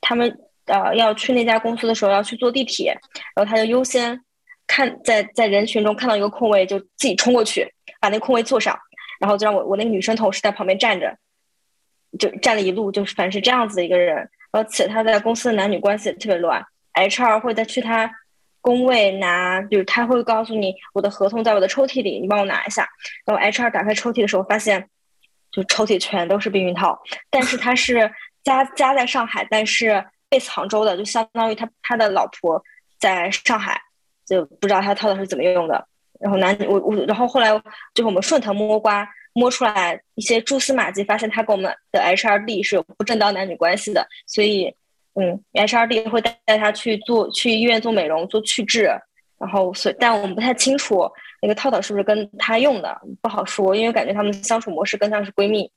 他们。呃，要去那家公司的时候要去坐地铁，然后他就优先看在在人群中看到一个空位，就自己冲过去把那空位坐上，然后就让我我那个女生同事在旁边站着，就站了一路，就是反正是这样子的一个人，而且他在公司的男女关系特别乱，HR 会再去他工位拿，就是他会告诉你我的合同在我的抽屉里，你帮我拿一下，然后 HR 打开抽屉的时候发现，就抽屉全都是避孕套，但是他是家家在上海，但是。被杭州的，就相当于他他的老婆在上海，就不知道他套的是怎么用的。然后男女我我，然后后来就是我们顺藤摸瓜摸出来一些蛛丝马迹，发现他跟我们的 HRD 是有不正当男女关系的。所以，嗯，HRD 会带带他去做去医院做美容做去痣。然后，所以但我们不太清楚那个套套是不是跟他用的，不好说，因为感觉他们相处模式更像是闺蜜。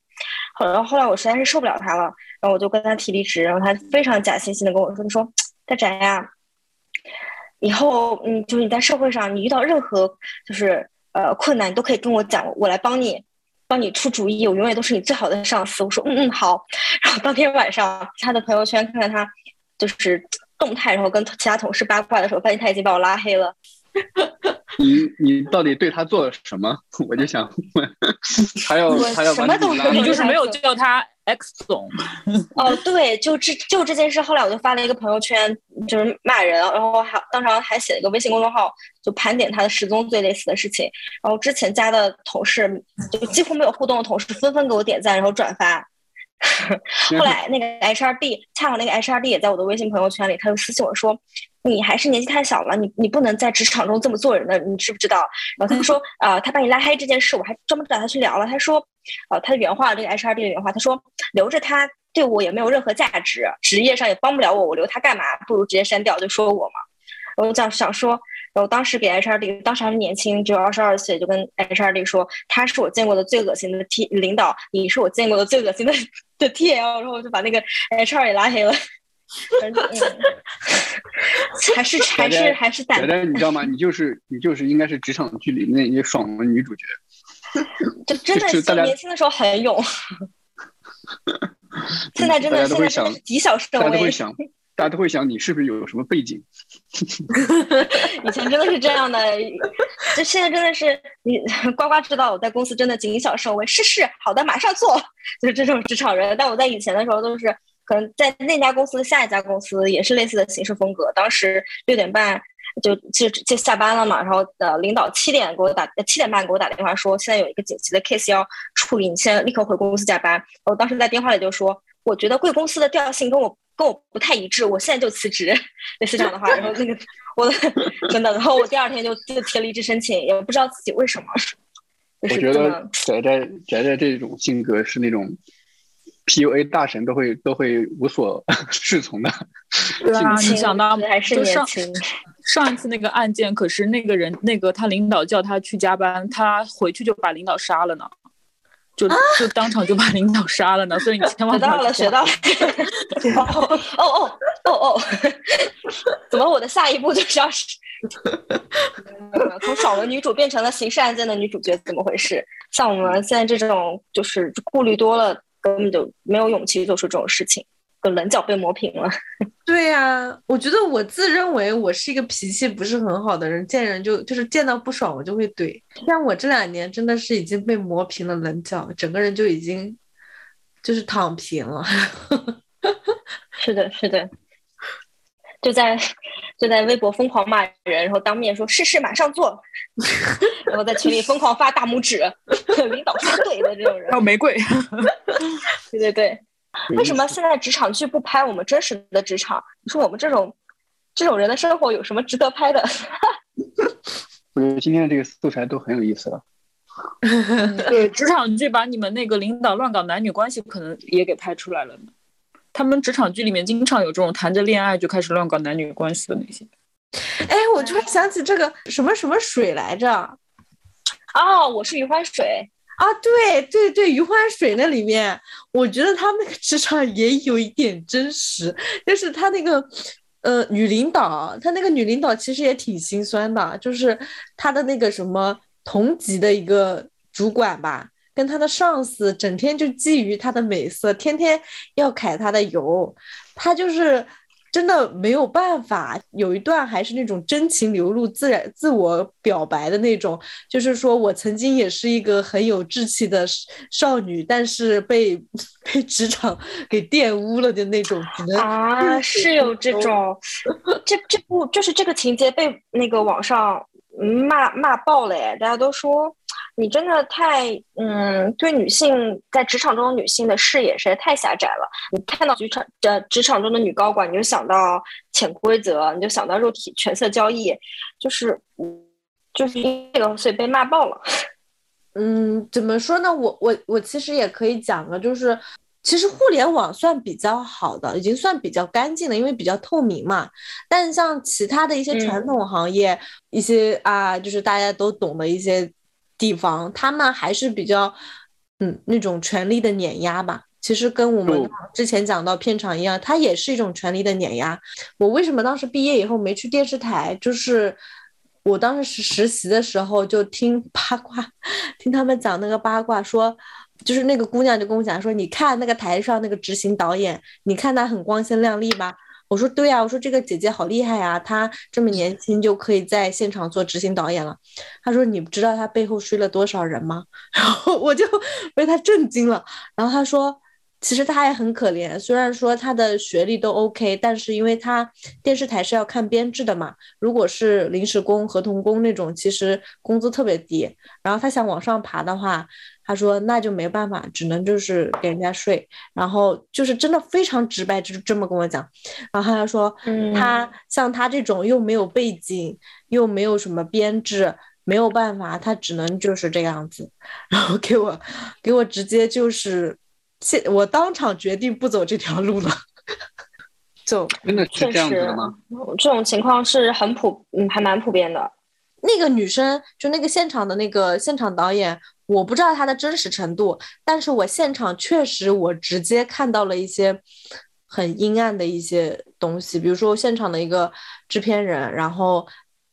然后后来我实在是受不了他了，然后我就跟他提离职，然后他非常假惺惺的跟我说：“你说 大宅呀，以后嗯，就是你在社会上你遇到任何就是呃困难，你都可以跟我讲，我来帮你，帮你出主意，我永远都是你最好的上司。”我说：“嗯嗯好。”然后当天晚上他的朋友圈看看他就是动态，然后跟其他同事八卦的时候，发现他已经把我拉黑了。你你到底对他做了什么？我就想问，还要还要把你就是没有叫他 X 总。哦，对，就这就这件事，后来我就发了一个朋友圈，就是骂人，然后还当时还写了一个微信公众号，就盘点他的十宗罪类似的事情。然后之前加的同事，就几乎没有互动的同事，纷纷给我点赞，然后转发。后来那个 HRD，恰好那个 HRD 也在我的微信朋友圈里，他就私信我说。你还是年纪太小了，你你不能在职场中这么做人的，你知不知道？然后他说，啊，他把你拉黑这件事，我还专门找他去聊了。他说，呃，他的原话，这个 HRD 的原话，他说，留着他对我也没有任何价值，职业上也帮不了我，我留他干嘛？不如直接删掉，就说我嘛。我想想说，然后当时给 HRD，当时还是年轻，只有二十二岁，就跟 HRD 说，他是我见过的最恶心的 T 领导，你是我见过的最恶心的的 TL，然后就把那个 HR 也拉黑了。还是还是还是胆胆，你知道吗？你就是你就是应该是职场剧里那些爽文女主角，就真的是年轻的时候很勇，现在真的现在是极小慎微。大家都会想，大家都会想你是不是有什么背景？以前真的是这样的，就现在真的是你呱呱知道我在公司真的谨小慎微，是是好的，马上做，就是这种职场人。但我在以前的时候都是。可能在那家公司下一家公司也是类似的形式风格。当时六点半就就就下班了嘛，然后呃领导七点给我打七点半给我打电话说现在有一个紧急的 case 要处理，你现在立刻回公司加班。我当时在电话里就说，我觉得贵公司的调性跟我跟我不太一致，我现在就辞职，类似这样的话。然后那个我 真的，然后我第二天就就提离职申请，也不知道自己为什么。我觉得宅宅宅宅这种性格是那种。PUA 大神都会都会无所 适从的。对啊，你想到还是年轻。上一次那个案件，可是那个人那个他领导叫他去加班，他回去就把领导杀了呢，就就当场就把领导杀了呢。所以你千万学到了，学到了。哦哦哦哦，怎么我的下一步就是要 从爽文女主变成了刑事案件的女主角？怎么回事？像我们现在这种就是顾虑多了。根本就没有勇气做出这种事情，的棱角被磨平了。对呀，我觉得我自认为我是一个脾气不是很好的人，见人就就是见到不爽我就会怼。像我这两年真的是已经被磨平了棱角，整个人就已经就是躺平了。是的，是的，就在就在微博疯狂骂人，然后当面说是是马上做，然后在群里疯狂发大拇指。领导说对的这种人。还有玫瑰，对对对。为什么现在职场剧不拍我们真实的职场？你说我们这种这种人的生活有什么值得拍的？我觉得今天的这个素材都很有意思了。对，职场剧把你们那个领导乱搞男女关系，可能也给拍出来了呢。他们职场剧里面经常有这种谈着恋爱就开始乱搞男女关系的那些。哎，我突然想起这个什么什么水来着？哦，我是余欢水啊！对对对，余欢水那里面，我觉得他那个职场也有一点真实，就是他那个呃女领导，他那个女领导其实也挺心酸的，就是他的那个什么同级的一个主管吧，跟他的上司整天就觊觎他的美色，天天要揩他的油，他就是。真的没有办法，有一段还是那种真情流露、自然自我表白的那种，就是说我曾经也是一个很有志气的少女，但是被 被职场给玷污了的那种。啊，是有这种，这这部就是这个情节被那个网上骂骂爆了哎，大家都说。你真的太嗯，对女性在职场中女性的视野实在太狭窄了。你看到职场的职场中的女高管，你就想到潜规则，你就想到肉体权色交易，就是就是因这个，所以被骂爆了。嗯，怎么说呢？我我我其实也可以讲个，就是其实互联网算比较好的，已经算比较干净的，因为比较透明嘛。但像其他的一些传统行业，一些啊，就是大家都懂的一些。地方，他们还是比较，嗯，那种权力的碾压吧。其实跟我们之前讲到片场一样，它也是一种权力的碾压。我为什么当时毕业以后没去电视台？就是我当时实习的时候就听八卦，听他们讲那个八卦，说就是那个姑娘就跟我讲说，你看那个台上那个执行导演，你看他很光鲜亮丽吧？我说对呀，我说这个姐姐好厉害呀，她这么年轻就可以在现场做执行导演了。她说你不知道她背后睡了多少人吗？然后我就被她震惊了。然后她说，其实她也很可怜，虽然说她的学历都 OK，但是因为她电视台是要看编制的嘛，如果是临时工、合同工那种，其实工资特别低。然后她想往上爬的话。他说：“那就没办法，只能就是给人家睡，然后就是真的非常直白，就是这么跟我讲。然后他就说，他像他这种又没有背景，又没有什么编制，没有办法，他只能就是这样子。然后给我，给我直接就是现，我当场决定不走这条路了。就 真的是这样子吗？这种情况是很普，嗯，还蛮普遍的。那个女生，就那个现场的那个现场导演。”我不知道它的真实程度，但是我现场确实我直接看到了一些很阴暗的一些东西，比如说现场的一个制片人，然后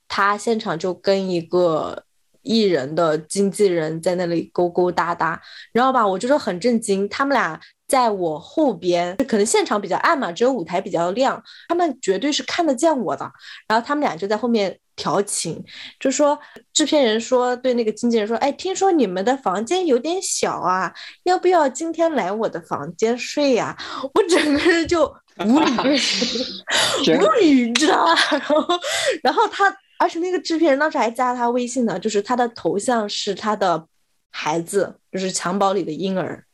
他现场就跟一个艺人的经纪人在那里勾勾搭搭，然后吧，我就是很震惊，他们俩在我后边，可能现场比较暗嘛，只有舞台比较亮，他们绝对是看得见我的，然后他们俩就在后面。调情，就说制片人说对那个经纪人说，哎，听说你们的房间有点小啊，要不要今天来我的房间睡呀？我整个人就无语，无语，你知道吗？然后，然后他，而且那个制片人当时还加他微信呢，就是他的头像是他的孩子，就是襁褓里的婴儿。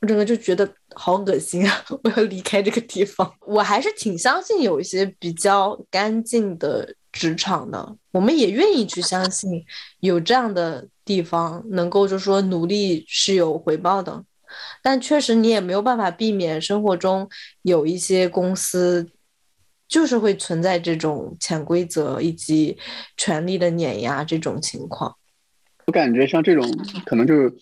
我整个就觉得好恶心啊！我要离开这个地方。我还是挺相信有一些比较干净的。职场的，我们也愿意去相信有这样的地方，能够就是说努力是有回报的。但确实你也没有办法避免生活中有一些公司就是会存在这种潜规则以及权力的碾压这种情况。我感觉像这种可能就是，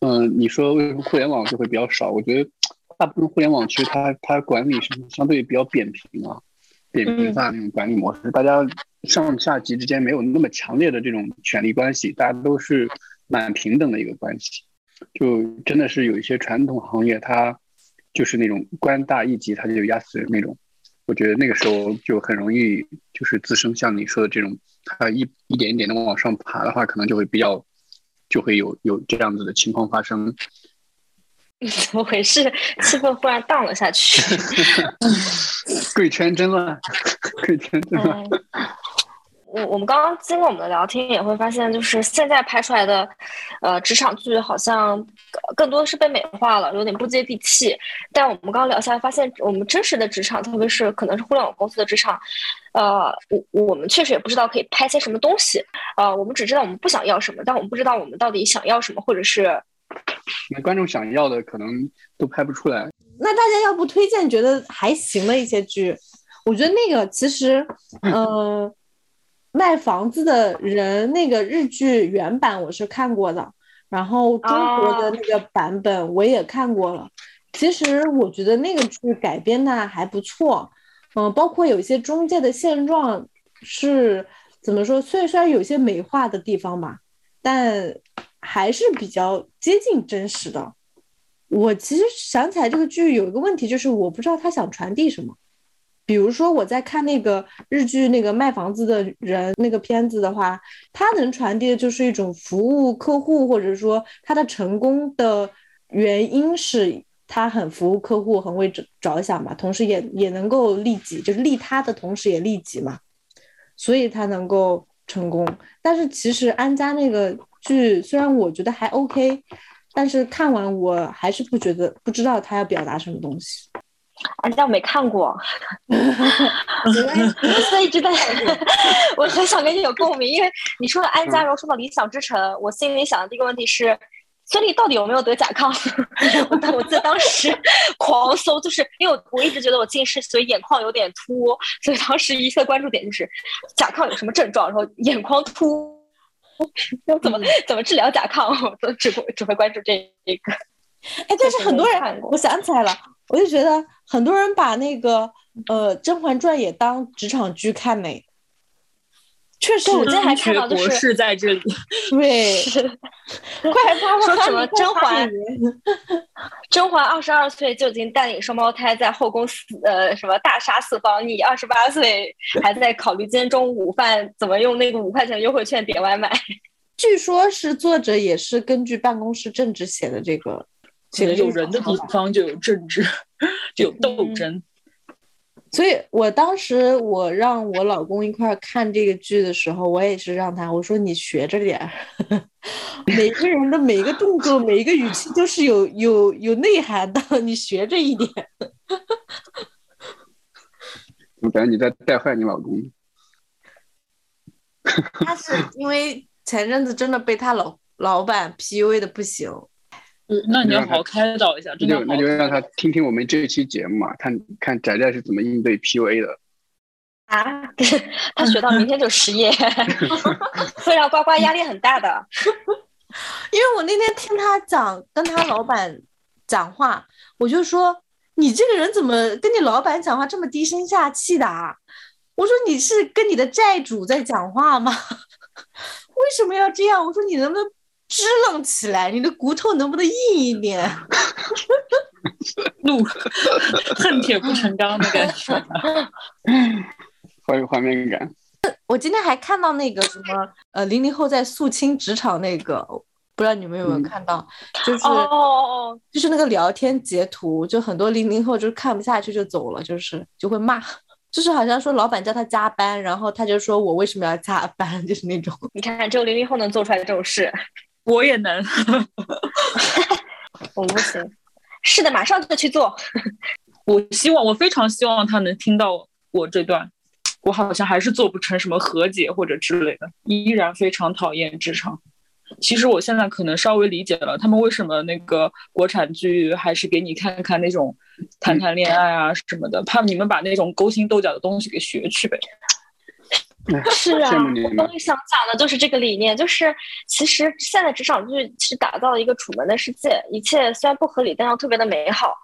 嗯，你说为什么互联网就会比较少？我觉得大部分互联网其实它它管理是相对比较扁平啊。扁平化那种管理模式，大家上下级之间没有那么强烈的这种权力关系，大家都是蛮平等的一个关系。就真的是有一些传统行业，它就是那种官大一级，它就压死人那种。我觉得那个时候就很容易就是滋生像你说的这种，它一一点一点的往上爬的话，可能就会比较就会有有这样子的情况发生。怎么回事？气氛忽然荡了下去。贵圈真乱，贵圈真乱。我我们刚刚经过我们的聊天，也会发现，就是现在拍出来的，呃，职场剧好像更多是被美化了，有点不接地气。但我们刚刚聊下来，发现我们真实的职场，特别是可能是互联网公司的职场，呃，我我们确实也不知道可以拍些什么东西。呃，我们只知道我们不想要什么，但我们不知道我们到底想要什么，或者是那观众想要的可能都拍不出来。那大家要不推荐觉得还行的一些剧？我觉得那个其实，呃。卖房子的人那个日剧原版我是看过的，然后中国的那个版本我也看过了。其实我觉得那个剧改编的还不错，嗯，包括有一些中介的现状是怎么说？虽然虽然有些美化的地方吧，但还是比较接近真实的。我其实想起来这个剧有一个问题，就是我不知道他想传递什么。比如说我在看那个日剧那个卖房子的人那个片子的话，他能传递的就是一种服务客户，或者说他的成功的原因是他很服务客户，很为着着想吧，同时也也能够利己，就是利他的同时也利己嘛，所以他能够成功。但是其实安家那个剧虽然我觉得还 OK，但是看完我还是不觉得不知道他要表达什么东西。啊，但我没看过，所以一直在，我很想跟你有共鸣，因为你说的安家，然后说到理想之城，我心里想的第一个问题是，孙俪到底有没有得甲亢？我我记得当时狂搜，就是因为我我一直觉得我近视，所以眼眶有点凸，所以当时一个关注点就是甲亢有什么症状，然后眼眶凸，要怎么怎么治疗甲亢，我都只会只会关注这一个。哎，但是很多人，我想起来了。我就觉得很多人把那个呃《甄嬛传》也当职场剧看呢，确实，我今天还看到就是在这里，对，快发说什么甄嬛，甄嬛二十二岁就已经带领双胞胎在后宫四呃什么大杀四方，你二十八岁还在考虑今天中午午饭怎么用那个五块钱优惠券点外卖。据说是作者也是根据办公室政治写的这个。写的有人的地方就有政治，就有斗争。所以我当时我让我老公一块看这个剧的时候，我也是让他我说你学着点儿，每个人的每一个动作、每一个语气都是有有有内涵的，你学着一点。我感觉你在带坏你老公。他是因为前阵子真的被他老老板 PUA 的不行。那你要好好开导一下，那就那就让他听听我们这一期节目嘛，看看宅宅是怎么应对 PUA 的啊？他学到明天就失业，会让呱呱压力很大的。因为我那天听他讲，跟他老板讲话，我就说你这个人怎么跟你老板讲话这么低声下气的啊？我说你是跟你的债主在讲话吗？为什么要这样？我说你能不能？支棱起来，你的骨头能不能硬一点？怒恨铁不成钢的感觉，好有画面感。我今天还看到那个什么，呃，零零后在肃清职场那个，不知道你们有没有看到？就是哦，就是那个聊天截图，就很多零零后就是看不下去就走了，就是就会骂，就是好像说老板叫他加班，然后他就说我为什么要加班，就是那种。你看，只有零零后能做出来这种事。我也能，我不行。是的，马上就去做。我希望，我非常希望他能听到我这段。我好像还是做不成什么和解或者之类的，依然非常讨厌职场。其实我现在可能稍微理解了他们为什么那个国产剧还是给你看看那种谈谈恋爱啊什么的，怕你们把那种勾心斗角的东西给学去呗。是啊，我想讲的就是这个理念，就是其实现在职场剧其实打造了一个楚门的世界，一切虽然不合理，但又特别的美好。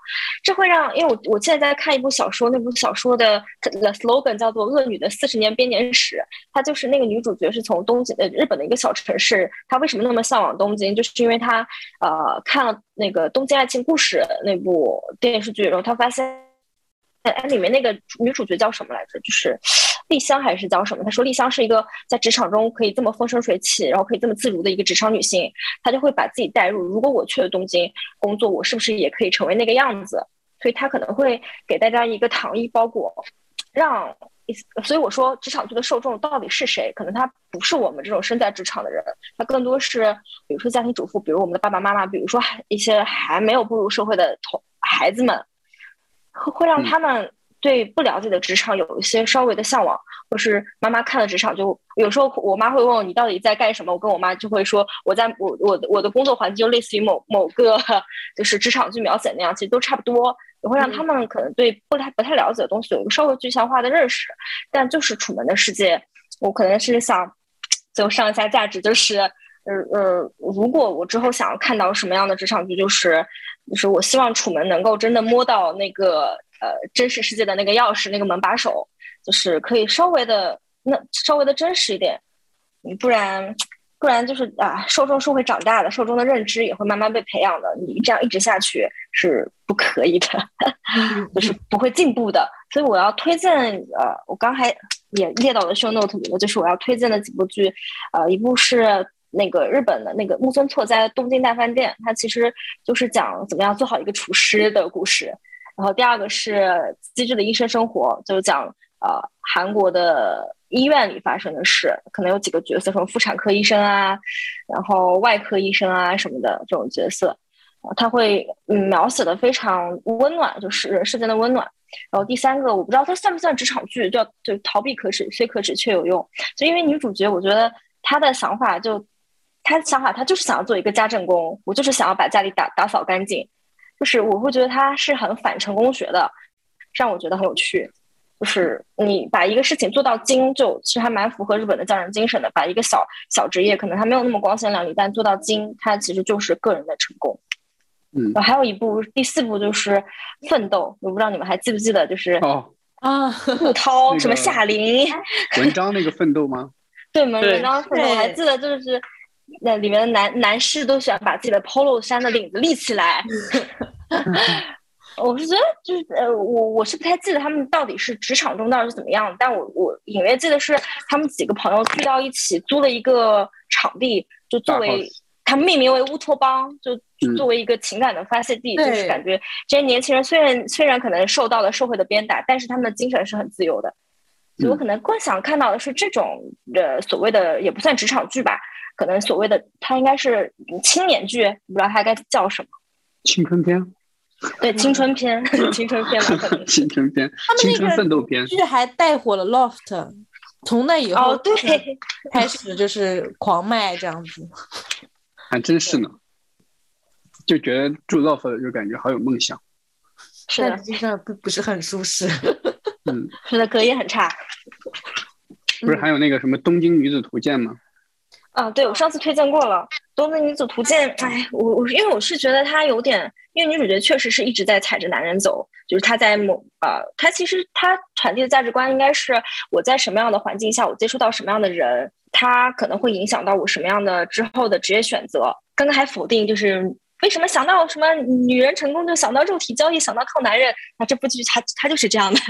这会让，因为我我现在在看一部小说，那部小说的的 slogan 叫做《恶女的四十年编年史》，它就是那个女主角是从东京呃日本的一个小城市，她为什么那么向往东京，就是因为她呃看了那个《东京爱情故事》那部电视剧，然后她发现。哎，里面那个女主角叫什么来着？就是丽香还是叫什么？她说丽香是一个在职场中可以这么风生水起，然后可以这么自如的一个职场女性。她就会把自己带入，如果我去了东京工作，我是不是也可以成为那个样子？所以她可能会给大家一个糖衣包裹，让所以我说职场剧的受众到底是谁？可能他不是我们这种身在职场的人，他更多是比如说家庭主妇，比如我们的爸爸妈妈，比如说一些还没有步入社会的同孩子们，会会让他们。对不了解的职场有一些稍微的向往，或是妈妈看了职场，就有时候我妈会问我你到底在干什么，我跟我妈就会说我在我我我的工作环境就类似于某某个就是职场剧描写那样，其实都差不多，也会让他们可能对不太不太了解的东西有一个稍微具象化的认识。但就是楚门的世界，我可能是想就上一下价值，就是呃呃，如果我之后想要看到什么样的职场剧，就是就是我希望楚门能够真的摸到那个。呃，真实世界的那个钥匙，那个门把手，就是可以稍微的那稍微的真实一点，你不然不然就是啊，受众是会长大的，受众的认知也会慢慢被培养的。你这样一直下去是不可以的，就是不会进步的。所以我要推荐呃，我刚才也列到了 show note 里了，就是我要推荐的几部剧，呃，一部是那个日本的那个木村拓哉《东京大饭店》，它其实就是讲怎么样做好一个厨师的故事。然后第二个是《机智的医生生活》，就是讲呃韩国的医院里发生的事，可能有几个角色，什么妇产科医生啊，然后外科医生啊什么的这种角色，他会嗯描写的非常温暖，就是人世间的温暖。然后第三个我不知道它算不算职场剧，叫就逃避可耻，虽可耻却有用。就因为女主角，我觉得她的想法就，她的想法她就是想要做一个家政工，我就是想要把家里打打扫干净。就是我会觉得他是很反成功学的，让我觉得很有趣。就是你把一个事情做到精，就其实还蛮符合日本的匠人精神的。把一个小小职业，可能它没有那么光鲜亮丽，但做到精，它其实就是个人的成功。嗯，还有一部第四部就是《奋斗》，我不知道你们还记不记得，就是哦啊，陆涛 什么夏琳文章那个奋斗吗？对，文章奋斗，我还记得就是。那里面的男男士都喜欢把自己的 polo 衫的领子立起来。我是觉得，就是呃，我我是不太记得他们到底是职场中到底是怎么样，但我我隐约记得是他们几个朋友聚到一起租了一个场地，就作为他们命名为乌托邦，就作为一个情感的发泄地，就是感觉这些年轻人虽然虽然可能受到了社会的鞭打，但是他们的精神是很自由的。我可能更想看到的是这种呃所谓的也不算职场剧吧。可能所谓的它应该是青年剧，不知道它该叫什么？青春片？对，青春片，青春片吧。青春片，青春奋斗片。剧还带火了 Loft，从那以后对开始就是狂卖这样子。还真是呢，就觉得住 Loft 就感觉好有梦想。是的，实际上不不是很舒适。嗯，是的，隔音很差。不是还有那个什么《东京女子图鉴》吗？啊，对，我上次推荐过了《东京女子图鉴》。哎，我我因为我是觉得她有点，因为女主角确实是一直在踩着男人走，就是她在某呃，她其实她传递的价值观应该是我在什么样的环境下，我接触到什么样的人，他可能会影响到我什么样的之后的职业选择。刚刚还否定，就是为什么想到什么女人成功就想到肉体交易，想到靠男人？那这部剧它它就是这样的。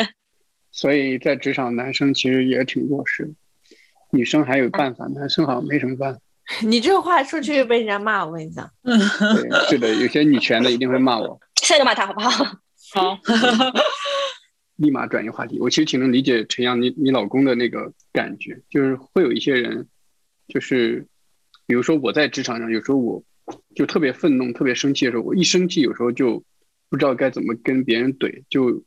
所以在职场，男生其实也挺弱势的。女生还有办法，男生好像没什么办法。你这话出去被人家骂，我跟你讲。对，是的，有些女权的一定会骂我。现在就骂他好不好？好，立马转移话题。我其实挺能理解陈阳你你老公的那个感觉，就是会有一些人，就是比如说我在职场上，有时候我就特别愤怒、特别生气的时候，我一生气，有时候就不知道该怎么跟别人怼，就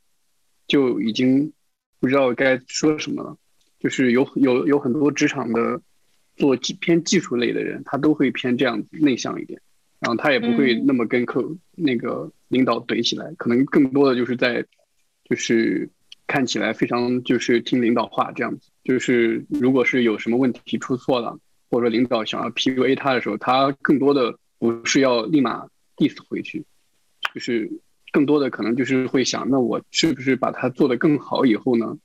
就已经不知道该说什么了。就是有有有很多职场的做技偏技术类的人，他都会偏这样内向一点，然后他也不会那么跟客那个领导怼起来，可能更多的就是在就是看起来非常就是听领导话这样子。就是如果是有什么问题出错了，或者说领导想要 PUA 他的时候，他更多的不是要立马 diss 回去，就是更多的可能就是会想，那我是不是把它做得更好以后呢？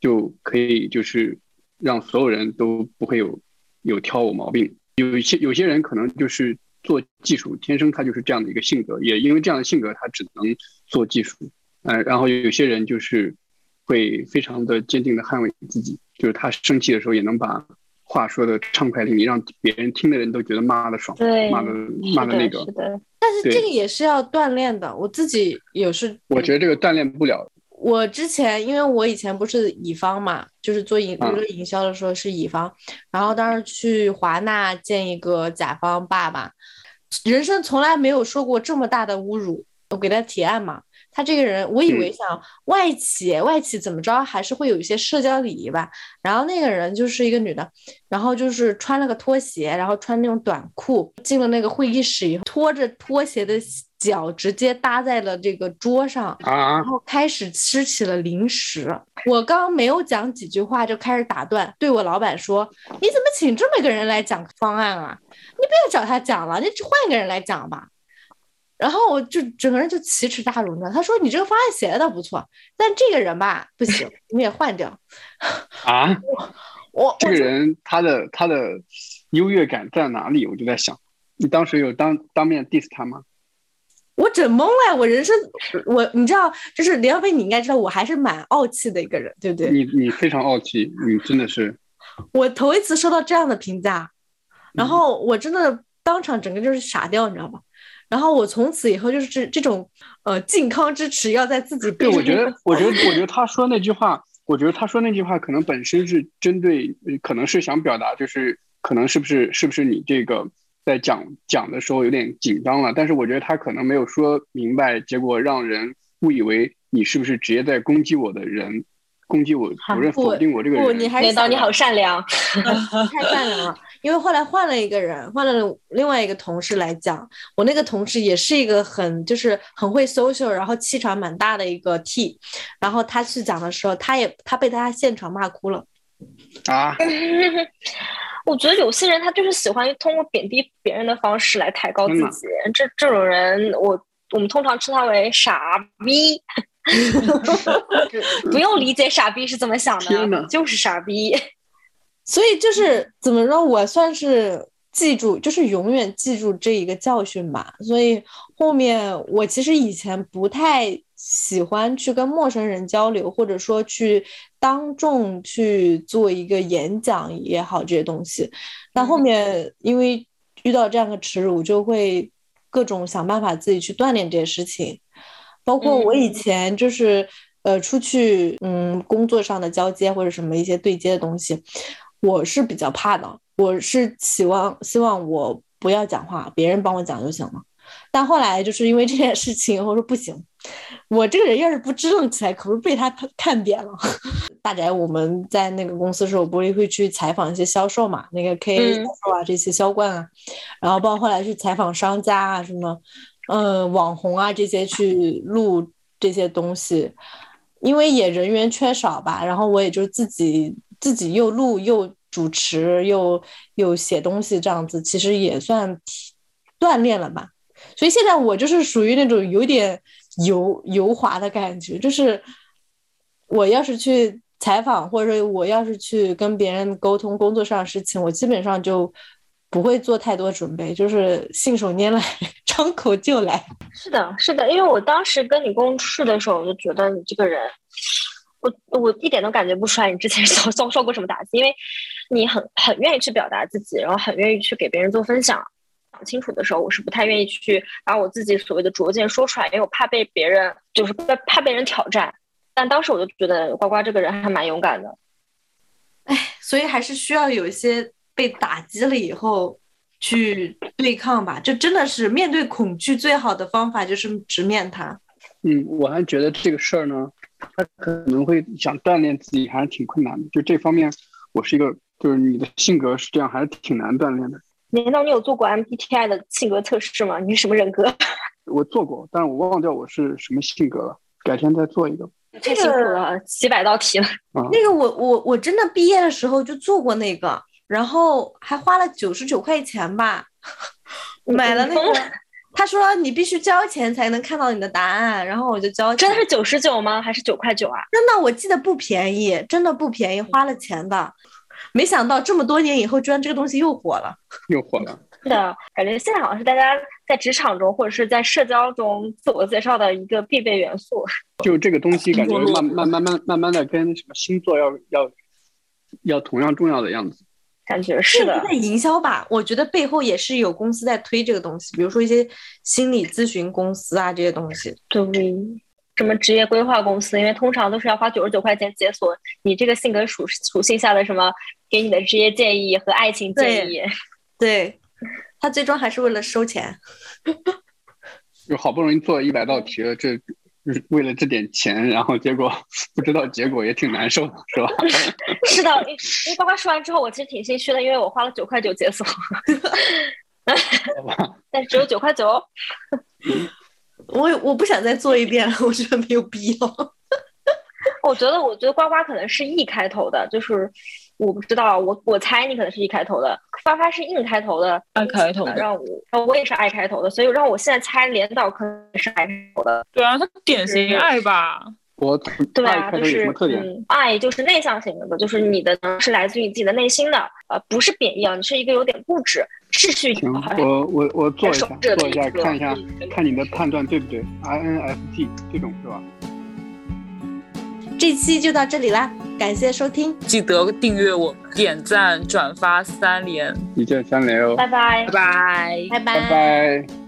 就可以就是让所有人都不会有有挑我毛病。有一些有些人可能就是做技术，天生他就是这样的一个性格，也因为这样的性格，他只能做技术。呃，然后有些人就是会非常的坚定的捍卫自己，就是他生气的时候也能把话说的畅快淋漓，让别人听的人都觉得骂的爽，骂的骂的那个。但是这个也是要锻炼的，我自己也是。我觉得这个锻炼不了。我之前因为我以前不是乙方嘛，就是做营娱乐营销的时候是乙方，然后当时去华纳见一个甲方爸爸，人生从来没有受过这么大的侮辱。我给他提案嘛，他这个人我以为想外企，外企怎么着还是会有一些社交礼仪吧。然后那个人就是一个女的，然后就是穿了个拖鞋，然后穿那种短裤进了那个会议室以后，拖着拖鞋的。脚直接搭在了这个桌上，然后开始吃起了零食。我刚没有讲几句话就开始打断，对我老板说：“你怎么请这么一个人来讲方案啊？你不要找他讲了，你换一个人来讲吧。”然后我就整个人就奇耻大辱呢。他说：“你这个方案写的倒不错，但这个人吧不行，你也换掉。”啊？我这个人他的他的优越感在哪里？我就在想，你当时有当当面 diss 他吗？我整懵了，我人生我你知道，就是林耀飞，你应该知道，我还是蛮傲气的一个人，对不对？你你非常傲气，你真的是。我头一次收到这样的评价，然后我真的当场整个就是傻掉，你知道吗？然后我从此以后就是这这种呃靖康之耻要在自己。对，我觉得，我觉得，我觉得他说那句话，我觉得他说那句话可能本身是针对，可能是想表达，就是可能是不是是不是你这个。在讲讲的时候有点紧张了，但是我觉得他可能没有说明白，结果让人误以为你是不是直接在攻击我的人，攻击我，否认否定我这个人。不你还导你好善良，太善良了。因为后来换了一个人，换了另外一个同事来讲，我那个同事也是一个很就是很会 social，然后气场蛮大的一个 T，然后他去讲的时候，他也他被他现场骂哭了。啊。我觉得有些人他就是喜欢通过贬低别人的方式来抬高自己，这这种人，我我们通常称他为傻逼，不用理解傻逼是怎么想的，就是傻逼。所以就是怎么说，我算是记住，就是永远记住这一个教训吧。所以后面我其实以前不太。喜欢去跟陌生人交流，或者说去当众去做一个演讲也好，这些东西。但后面因为遇到这样的耻辱，就会各种想办法自己去锻炼这些事情。包括我以前就是呃出去嗯工作上的交接或者什么一些对接的东西，我是比较怕的。我是希望希望我不要讲话，别人帮我讲就行了。但后来就是因为这件事情，我说不行，我这个人要是不支棱起来，可不是被他看扁了。大宅我们在那个公司的时候，不是会去采访一些销售嘛，那个 K 销售啊，这些销冠啊，然后包括后来去采访商家啊，什么，嗯，网红啊这些去录这些东西，因为也人员缺少吧，然后我也就自己自己又录又主持又又写东西这样子，其实也算锻炼了吧。所以现在我就是属于那种有点油油滑的感觉，就是我要是去采访，或者我要是去跟别人沟通工作上的事情，我基本上就不会做太多准备，就是信手拈来，张口就来。是的，是的，因为我当时跟你共事的时候，我就觉得你这个人，我我一点都感觉不出来你之前 遭遭受过什么打击，因为你很很愿意去表达自己，然后很愿意去给别人做分享。讲清楚的时候，我是不太愿意去把我自己所谓的拙见说出来，因为我怕被别人就是怕被人挑战。但当时我就觉得呱呱这个人还蛮勇敢的。哎，所以还是需要有一些被打击了以后去对抗吧。这真的是面对恐惧最好的方法就是直面它。嗯，我还觉得这个事儿呢，他可能会想锻炼自己还是挺困难的。就这方面，我是一个，就是你的性格是这样，还是挺难锻炼的。难道你有做过 MBTI 的性格测试吗？你是什么人格？我做过，但是我忘掉我是什么性格了。改天再做一个。太辛苦了，几百道题了。那个我我我真的毕业的时候就做过那个，然后还花了九十九块钱吧，买了那个。他说你必须交钱才能看到你的答案，然后我就交。真的是九十九吗？还是九块九啊？真的，我记得不便宜，真的不便宜，花了钱的。没想到这么多年以后，居然这个东西又火了，又火了。是的，感觉现在好像是大家在职场中或者是在社交中自我介绍的一个必备元素。就这个东西，感觉 慢慢慢慢慢慢的跟什么星座要要要同样重要的样子。感觉是的。在营销吧，我觉得背后也是有公司在推这个东西，比如说一些心理咨询公司啊这些东西。对。什么职业规划公司，因为通常都是要花九十九块钱解锁你这个性格属属性下的什么给你的职业建议和爱情建议。对，他最终还是为了收钱。就好不容易做一百道题了，这为了这点钱，然后结果不知道结果也挺难受的，是吧？是的，因为刚刚说完之后，我其实挺心虚的，因为我花了九块九解锁，但只有九块九。我我不想再做一遍了，我觉得没有必要。我觉得，我觉得呱呱可能是 E 开头的，就是我不知道，我我猜你可能是一开头的，发发是硬开头的爱开头的，让我我也是爱开头的，所以让我现在猜连导可能是 I 开头的。对啊，他典型爱吧？我对啊，就是嗯爱就是内向型的，就是你的是来自于你自己的内心的，呃，不是贬义啊，你是一个有点固执。秩序行，我我我做一下，做一下，看一下，看你的判断对不对？INFJ 这种是吧？这期就到这里啦，感谢收听，记得订阅我，点赞、转发三连，一键三连哦！拜拜，拜拜，拜拜，拜拜。